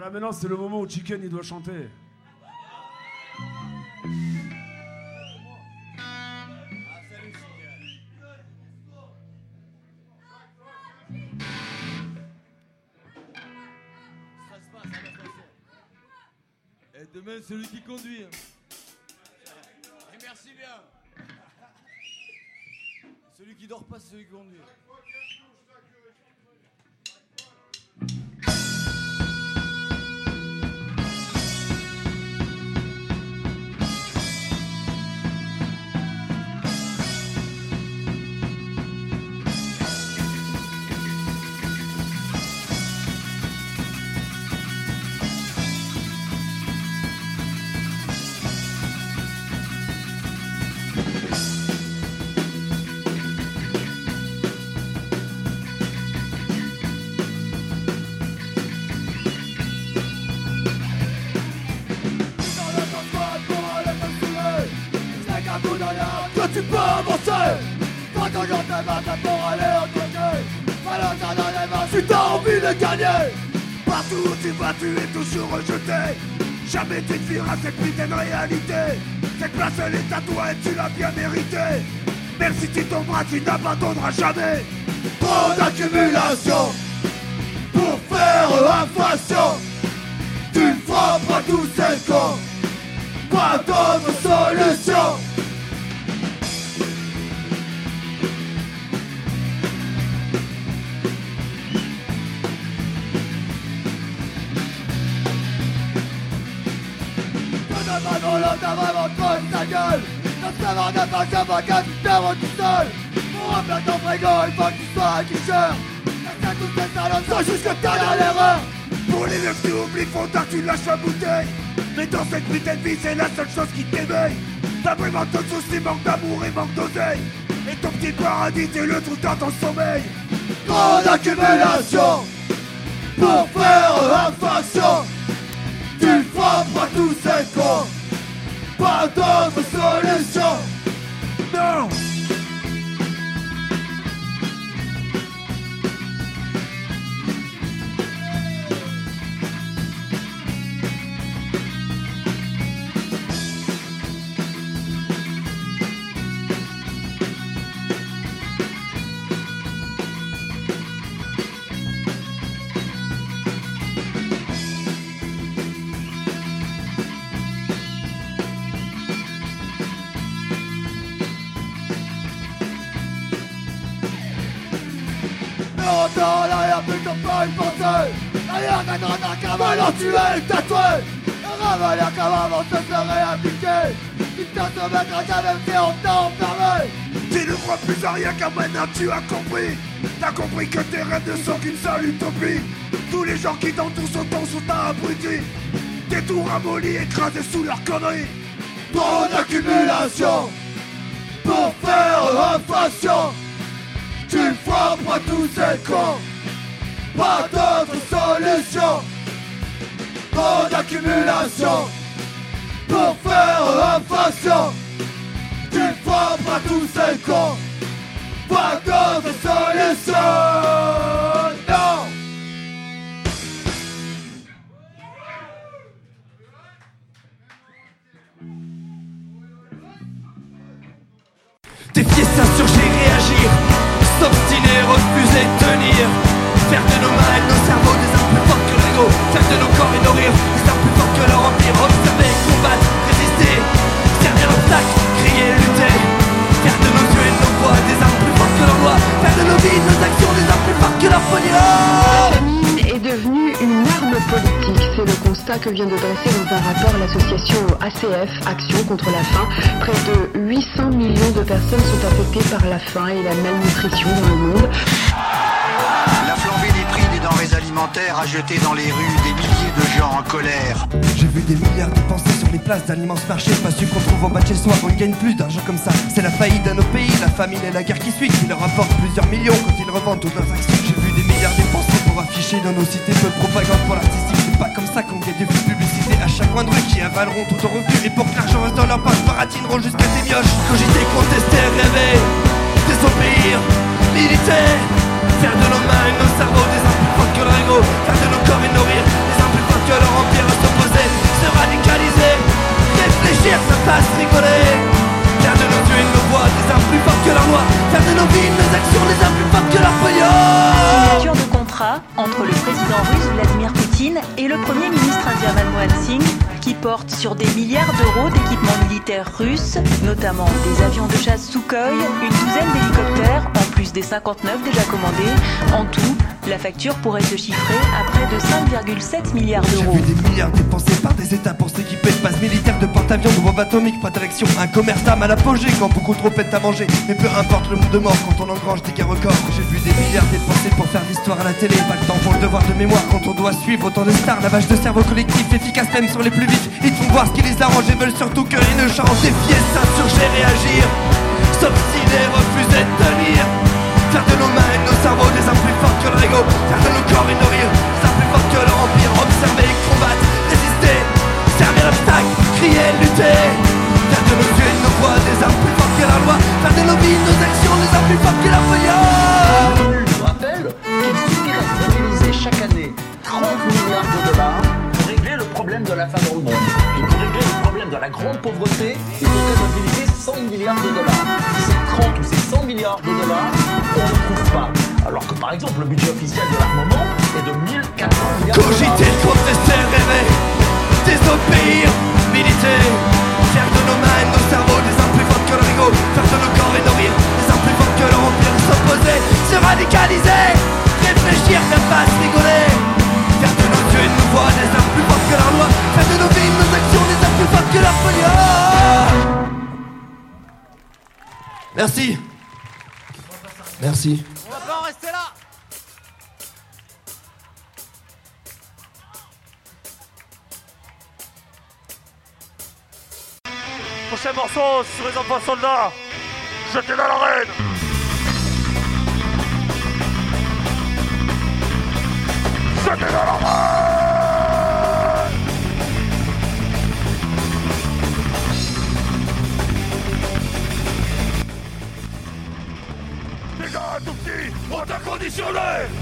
Voilà, maintenant c'est le moment où Chicken il doit chanter. Et demain, celui qui conduit. Et merci bien. Celui qui dort pas, c'est celui qui conduit. Quand on te t'as envie de gagner Partout où tu vas tu es toujours rejeté Jamais tu ne vivras cette putain de réalité Cette place elle est à toi et tu l'as bien mérité Même si tu tomberas tu n'abandonneras jamais Trop d'accumulation Pour faire inflation Tu ne feras pas tous ces cons Pas d'autre solution ta gueule Dans savoir de qu'un bagage tu te rends tout seul. Pour remplir ton frigo il faut que tu sois un guicheur Laisse à toutes ces salopes sans jusque ta dernière heure Pour les meufs tu oublies font tard tu lâches la bouteille. Mais dans cette putain de vie c'est la seule chose qui t'éveille. T'as vraiment trop de soucis, manque d'amour et manque d'oseille. Et ton petit paradis t'es le trou dans ton sommeil. Trop d'accumulation Pour faire infraction tu frappes à tous ces cons Pas d'autre solution. Non. Pas une pensée D'ailleurs d'un grand cavalier tué, tatoué Un cavalier comme avant se serait appliqué Qui t'a se mettre à même si on t'a enfermé Tu ne crois plus à rien car maintenant tu as compris. T'as compris que tes rêves ne sont qu'une seule utopie. Tous les gens qui t'entourent sont ton sont abrutis. Tes tours ramollis écrasés sous leurs conneries Trop d'accumulation Pour faire inflation Tu frapperas tous ces cons Pas d'autre solution Trop d'accumulation Pour faire inflation Tu frapperas tous ces cons. Pas d'autre solution. Non Défier, s'insurger, réagir S'obstiner, refuser, tenir Faire de nos est devenue une arme politique. C'est le constat que vient de dresser dans un rapport l'association ACF, Action contre la faim. Près de 800 millions de personnes sont affectées par la faim et la malnutrition dans le monde. Des denrées alimentaires a jeté dans les rues des milliers de gens en colère. J'ai vu des milliards dépensés sur les places d'un immense marché Pas su qu'on trouve en bas de chez soi On gagne plus d'argent comme ça. C'est la faillite d'un nos pays La famine et la guerre qui suit Qui leur apportent plusieurs millions Quand ils revendent toutes leurs actions. J'ai vu des milliards dépensés pour afficher dans nos cités Peu de propagande pour l'artistique. C'est pas comme ça qu'on gagne des publicités À chaque coin de rue qui avaleront tout au revenu Et pour que l'argent reste dans leur poche. Baratineront jusqu'à des mioches. Cogiter, contester, rêver Désobéir, militer Faire de nos mains nos cerveaux des que leur ego Faire de nos corps et nos rires des armes plus fortes que leur empire S'opposer, se radicaliser. Réfléchir, ça passe, rigoler. Faire de nos yeux et nos voix des armes plus fortes que leur loi. Faire de nos vies, nos actions des armes plus fortes que leur feuillot Signature de contrat entre le président russe Vladimir Poutine et le premier ministre indien Manmohan Singh qui porte sur des milliards d'euros d'équipements militaires russes, notamment des avions de chasse Sukhoi, une douzaine d'hélicoptères, en plus des 59 déjà commandés. En tout, la facture pourrait se chiffrer à près de 5,7 milliards d'euros. J'ai vu des milliards dépensés par des états pour s'équiper de bases militaires, de porte-avions, de bombes atomiques, pas d'érection, un commerce d'armes à l'apogée quand beaucoup trop pètent à manger. Mais peu importe le monde de mort quand on engrange des guerres records. J'ai vu des milliards dépensés pour faire l'histoire à la télé, pas le temps pour le devoir de mémoire quand on doit suivre autant de stars. Lavage de cerveau collectif, efficace même sur les plus vifs. Ils font voir ce qui les arrange et veulent surtout que rien ne change. Défier, s'insurger, réagir S'obstiner, refuser de tenir Faire de nos des armes plus fortes que leur ego de nos corps et nos rires des armes plus fortes que leur empire Observer, combattre, résister Servir l'obstacle, crier, lutter Faire de nos yeux nos voix des armes plus fortes que la loi Faire de nos vies, nos actions des armes plus fortes que leur feuillot Je rappelle qu'il suffirait de mobiliser chaque année 30 milliards de dollars pour régler le problème de la faim dans le monde. Et pour régler le problème de la grande pauvreté, il faudrait mobiliser 100 milliards de dollars. Si c'est 30 ou c'est 100 milliards de dollars, on ne trouve pas. Alors que par exemple, le budget officiel de l'armement est de 1400 milliards de dollars. Cogiter, contester, rêver Désobéir, militer Faire de nos mains et nos cerveaux des armes plus fortes que leur ego Faire de nos corps et nos rires des armes plus fortes que leur empire S'opposer, se radicaliser Réfléchir, ça passe, rigoler Faire de nos yeux et de nos voix des armes plus fortes que leur loi Faire de nos vies, nos actions des armes plus fortes que leur folie Merci. Merci. Rester là. Prochain morceau sur les enfants soldats. Jetez dans l'arène. Jetez dans l'arène conditionné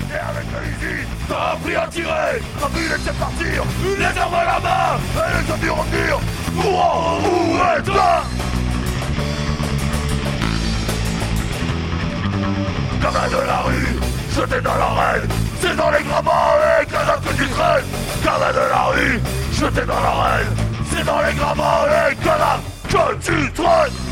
Et avec l'usine, t'as appris à tirer T'as vu laisser partir, les armes à la main Et les zombies revenir Courant, où est-ce Gamin de la rue, jeté dans l'arène C'est dans les avec la dame que tu traînes Gamin de la rue, jeté dans l'arène C'est dans les avec la dame que tu traînes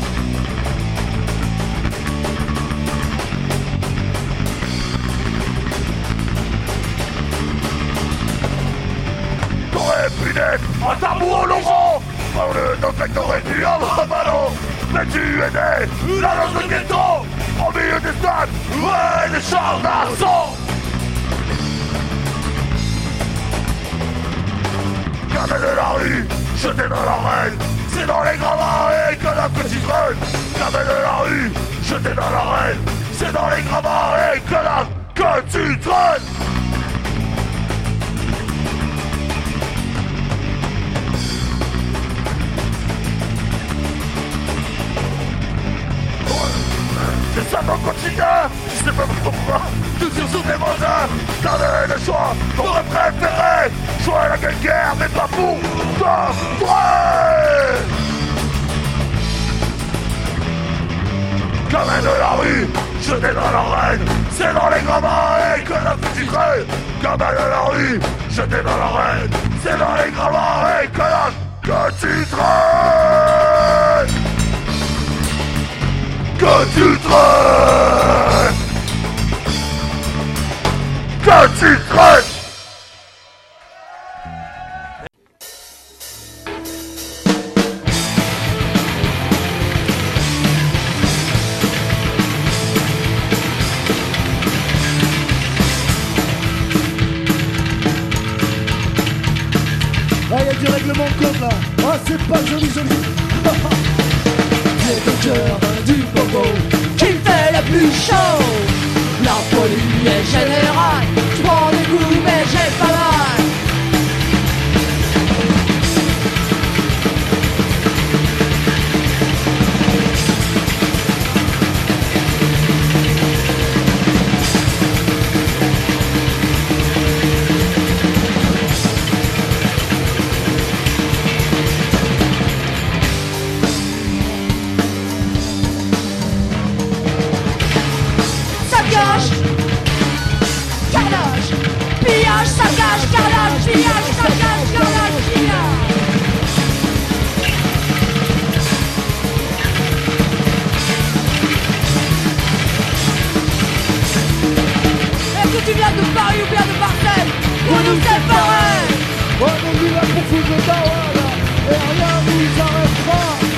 punaise Un tambour au Laurent. Parle le facteur et tu en ballon. Mais tu es né La langue de ghetto. Au milieu des stades. Ouais, des chars d'argent Gardez de la rue, jetez dans l'arène C'est dans les grands marais que la petite reine. Gardez de la rue, jetez dans l'arène C'est dans les grands marais que la petite reine. Ton quotidien Je sais pas pourquoi Toujours sous tes voisins T'avais le choix T'aurais préféré Jouer à la guerre mais pas pour vrai Gamin de la rue Jeté dans l'arène C'est dans les gravats que la petite reine Gamin de la rue Jeté dans l'arène C'est dans les gravats que la petite reine que tu traînes Que tu traînes Viens de Paris ou bien de Marseille Pour nous séparer On est là pour foutre le. Et rien nous arrêtera.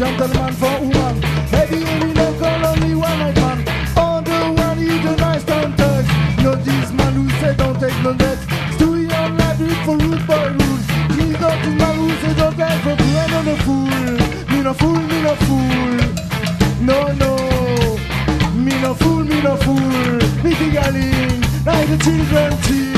Gentleman for woman. Heavy, heavy, local, only one night man. On the one is a nice don't touch. Not this man who said don't take no debt. To your lad for root by root. He's not the man who said don't get for fool. I'm a fool. Me no fool, me no fool. No, no. Me no fool, me no fool. Me ting-a-ling, like the children sing.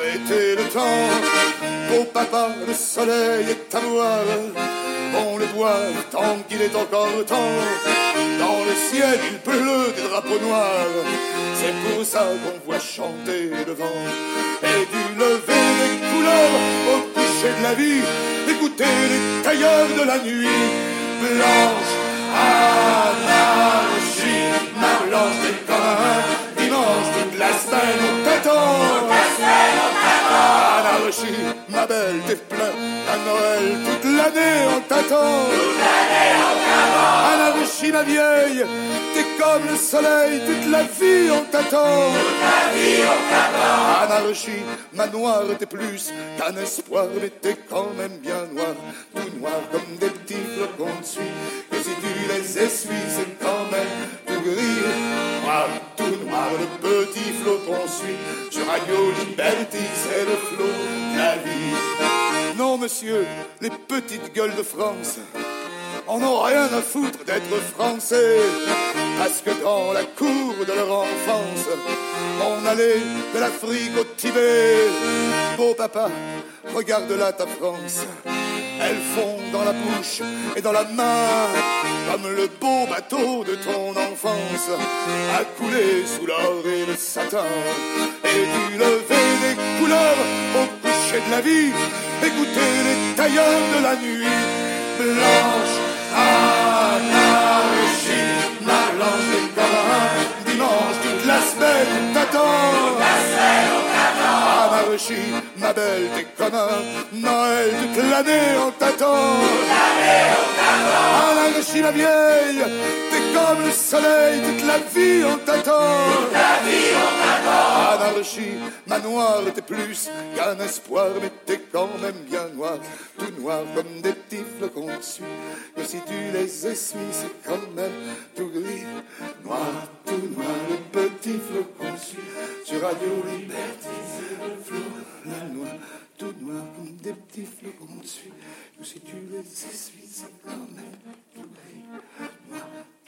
Arrêter le temps. Beau papa, le soleil est à voir. On le voit tant qu'il est encore temps. Dans le ciel, il pleut des drapeaux noirs. C'est pour ça qu'on voit chanter le vent. Et du lever des couleurs au coucher de la vie, écouter les tailleurs de la nuit. Blanche, anarchie, ma blanche un dimanche, toute la semaine au tâton. Anarchie, ma belle, t'es plein À Noël, toute l'année on t'attend. Toute l'année on t'attend. Vieille, t'es comme le soleil, toute la vie on t'attend. Toute la vie on t'attend. Anarushi, ma noire, t'es plus qu'un espoir, mais t'es quand même bien noir. Tout noir comme des petits flocons de suie. Que si tu les essuies, c'est quand même tout gris. Le petit flocon suit. Sur Radio Liberty, c'est le flot de la vie. Non, monsieur, les petites gueules de France en ont rien à foutre d'être français. Parce que dans la cour de leur enfance, on allait de l'Afrique au Tibet. Beau papa, regarde là ta France. Elles font dans la bouche et dans la main, comme le beau bateau de ton enfance, a coulé sous l'or et le satin. Et du lever des couleurs au coucher de la vie, écouter les tailleurs de la nuit blanche. Anarchie, blanche des dimanche toute la semaine on t'attend. Ma belle, t'es comme Noël, toute l'année on t'attend. Anarchie, ma vieille, t'es comme le soleil, toute la vie on t'attend. Anarchie, ma noire, t'es plus qu'un espoir, mais t'es quand même bien noir, tout noir comme des petits flocons dessus. Que si tu les essuies, c'est quand même tout gris, noir, tout noir, le petit flocon dessus. Sur Radio Liberty, c'est le flot, la noix, tout noir comme des petits flocons dessus. Que si tu les essuies, c'est quand même tout gris, noir,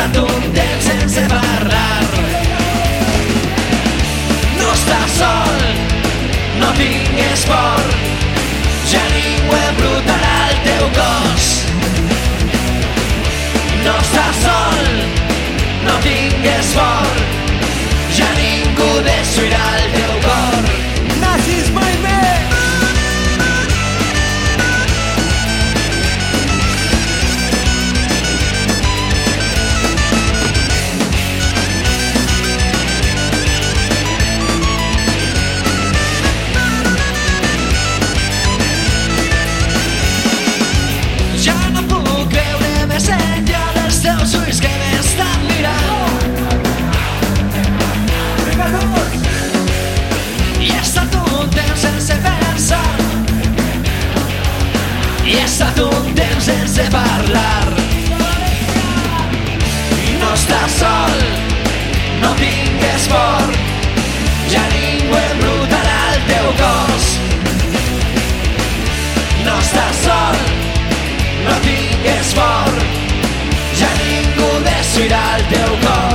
estat un temps sense parlar. No estàs sol, no tingues por, ja ningú embrutarà el teu cos. No estàs sol, no tingues por, ja ningú destruirà el teu fort. Ja ningú embrutarà el teu cos. No estàs sol no tingues fort ja ningú destruirà el teu cos.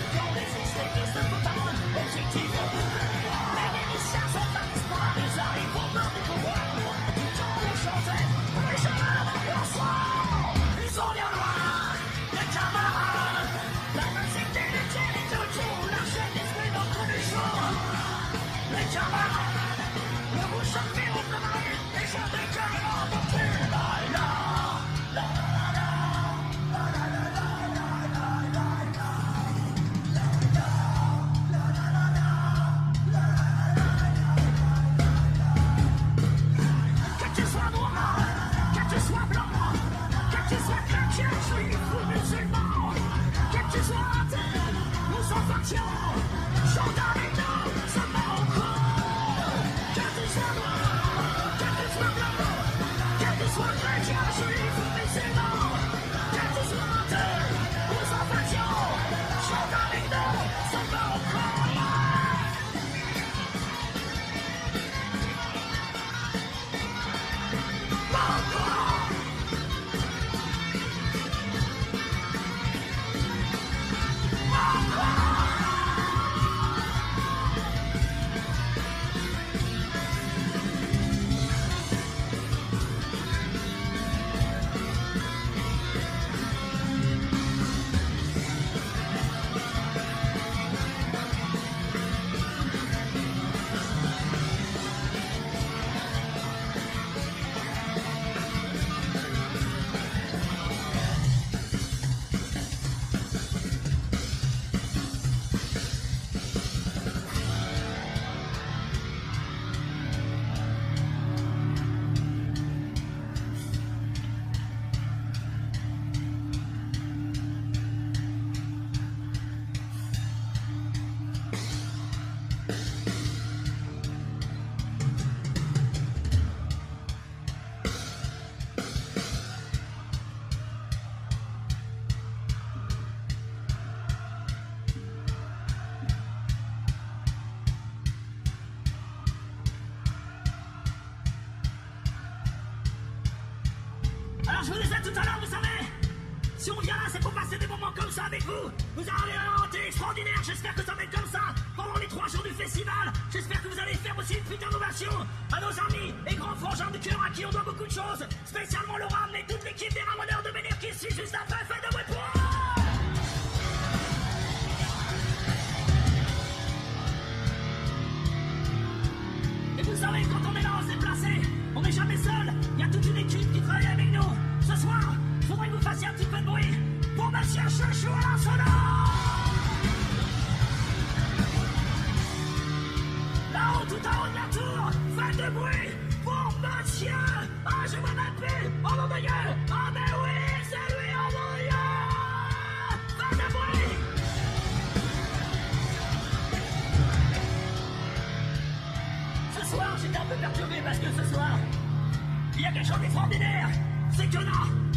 Camarades ont foutu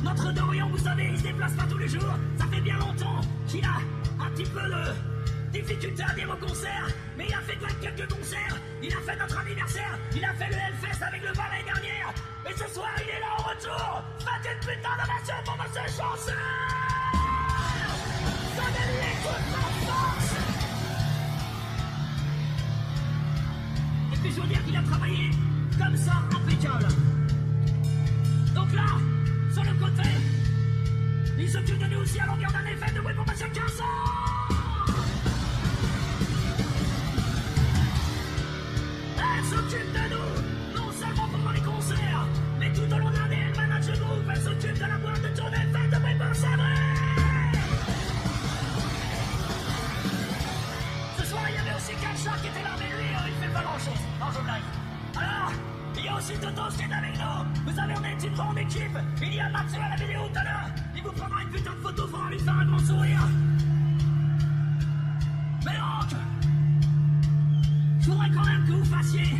Notre Dorian, vous savez, il se déplace pas tous les jours. Ça fait bien longtemps qu'il a un petit peu de difficulté à venir au concert. Mais il a fait quelques concerts. Il a fait notre anniversaire. Il a fait le Hellfest avec le bar l'année dernière. Et ce soir, il est là au retour. Faites une putain d'ovation pour Monsieur Chancel Donnez-lui toute la force Et puis je veux dire qu'il a travaillé comme ça, impeccable. Donc là, côté, il s'occupe de nous aussi à longueur d'un effet de bruit pour Monsieur Casson Elle s'occupe de nous, non seulement pendant les concerts, mais tout au long de l'année, elle manage le groupe, elle s'occupe de la boîte de tournée, faites de bruit pour Ce soir, il y avait aussi Kacha qui était là, mais lui, euh, il fait pas grand-chose. Non, je. Aussi est avec nous. Vous savez, on grande équipe. Il y a Mathieu à la vidéo tout à l'heure. Il vous prendra une putain de photo pour lui faire un grand sourire. Mais donc, je voudrais quand même que vous fassiez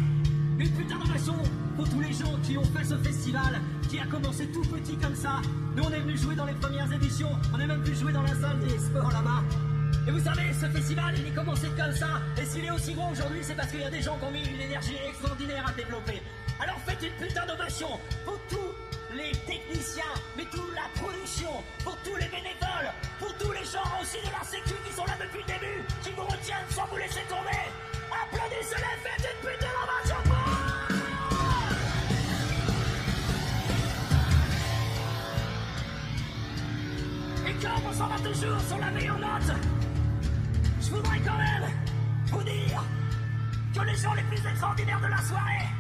une putain d'ovation pour tous les gens qui ont fait ce festival, qui a commencé tout petit comme ça. Nous, on est venu jouer dans les premières éditions. On est même venu jouer dans la salle des sports là-bas. Et vous savez, ce festival, il est commencé comme ça. Et s'il est aussi gros aujourd'hui, c'est parce qu'il y a des gens qui ont mis une énergie extraordinaire à développer. Alors faites une putain d'ovation pour tous les techniciens, mais toute la production, pour tous les bénévoles, pour tous les gens aussi de la sécu qui sont là depuis le début, qui vous retiennent sans vous laisser tomber. Applaudissez-les, faites une putain d'ovation pour. Et comme on s'en va toujours sur la meilleure note, je voudrais quand même vous dire que les gens les plus extraordinaires de la soirée,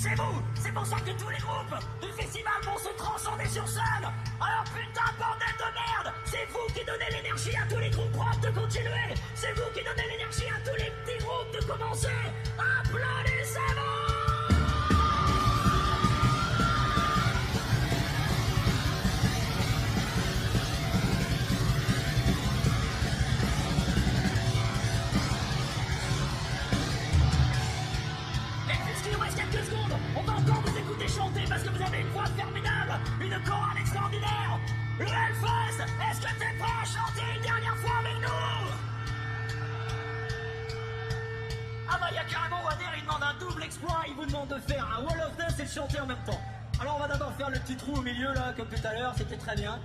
c'est vous. C'est pour ça que tous les groupes du festival vont se transcender sur scène. Alors putain, bordel de merde, c'est vous qui donnez l'énergie à tous les groupes propres de continuer. C'est vous qui donnez l'énergie à tous les petits groupes de commencer. Applaudissez-vous parce que vous avez une voix formidable, une chorale extraordinaire. Le est-ce que t'es prêt à chanter une dernière fois avec nous? Ah bah il y a carrément Wader, il demande un double exploit, il vous demande de faire un wall of death et de chanter en même temps. Alors on va d'abord faire le petit trou au milieu là, comme tout à l'heure, c'était très bien.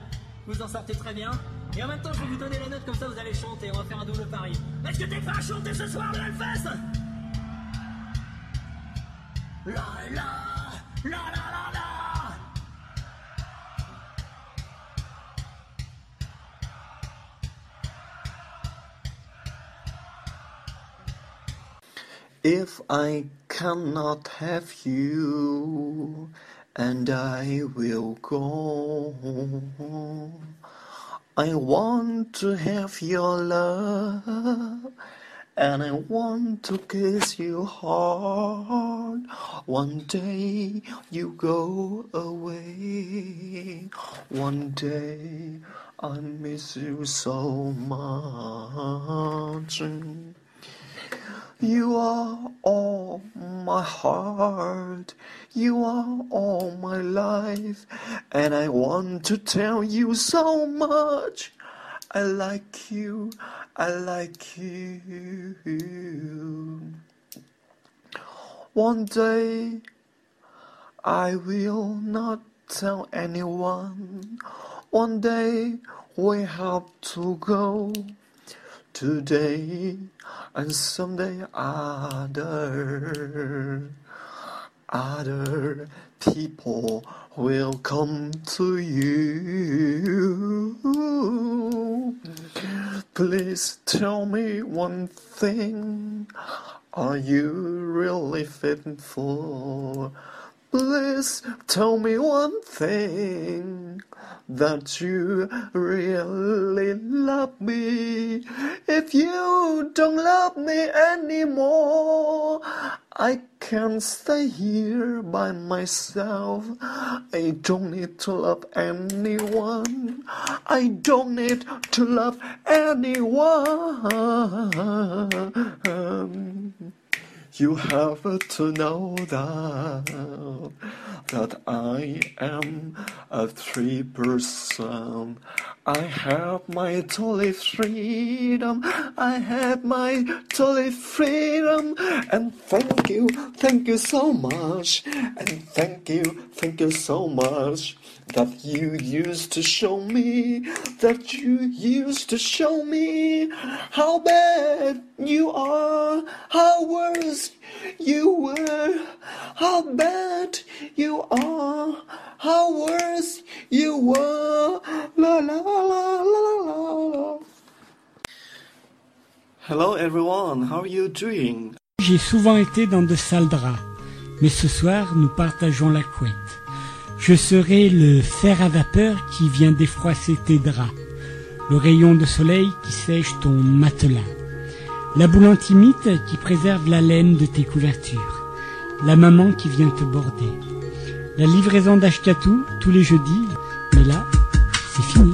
Vous en sortez très bien. Et en même temps, je vais vous donner les notes comme ça, vous allez chanter. On va faire un double pari. Est-ce que t'es prêt à chanter ce soir le Hellfest? La la la la la la If I cannot have you, and I will go. I want to have your love, and I want to kiss you hard. One day you go away, one day I miss you so much. You are all my heart, you are all my life, and I want to tell you so much. I like you, I like you. One day I will not tell anyone. One day we have to go. Today and someday other other people will come to you. Please tell me one thing. Are you really faithful? Please tell me one thing that you really love me. If you don't love me anymore, I can stay here by myself. I don't need to love anyone. I don't need to love anyone. You have to know that that I am a free person. I have my total freedom. I have my total freedom. And thank you, thank you so much. And thank you, thank you so much that you used to show me, that you used to show me how bad you are, how worse you were, how bad you are, how worse you were. La la. Hello everyone, how are you doing? J'ai souvent été dans de sales draps, mais ce soir nous partageons la couette. Je serai le fer à vapeur qui vient défroisser tes draps, le rayon de soleil qui sèche ton matelas, la boule antimite qui préserve la laine de tes couvertures, la maman qui vient te border, la livraison d'Ashkatou tous les jeudis, mais là, c'est fini.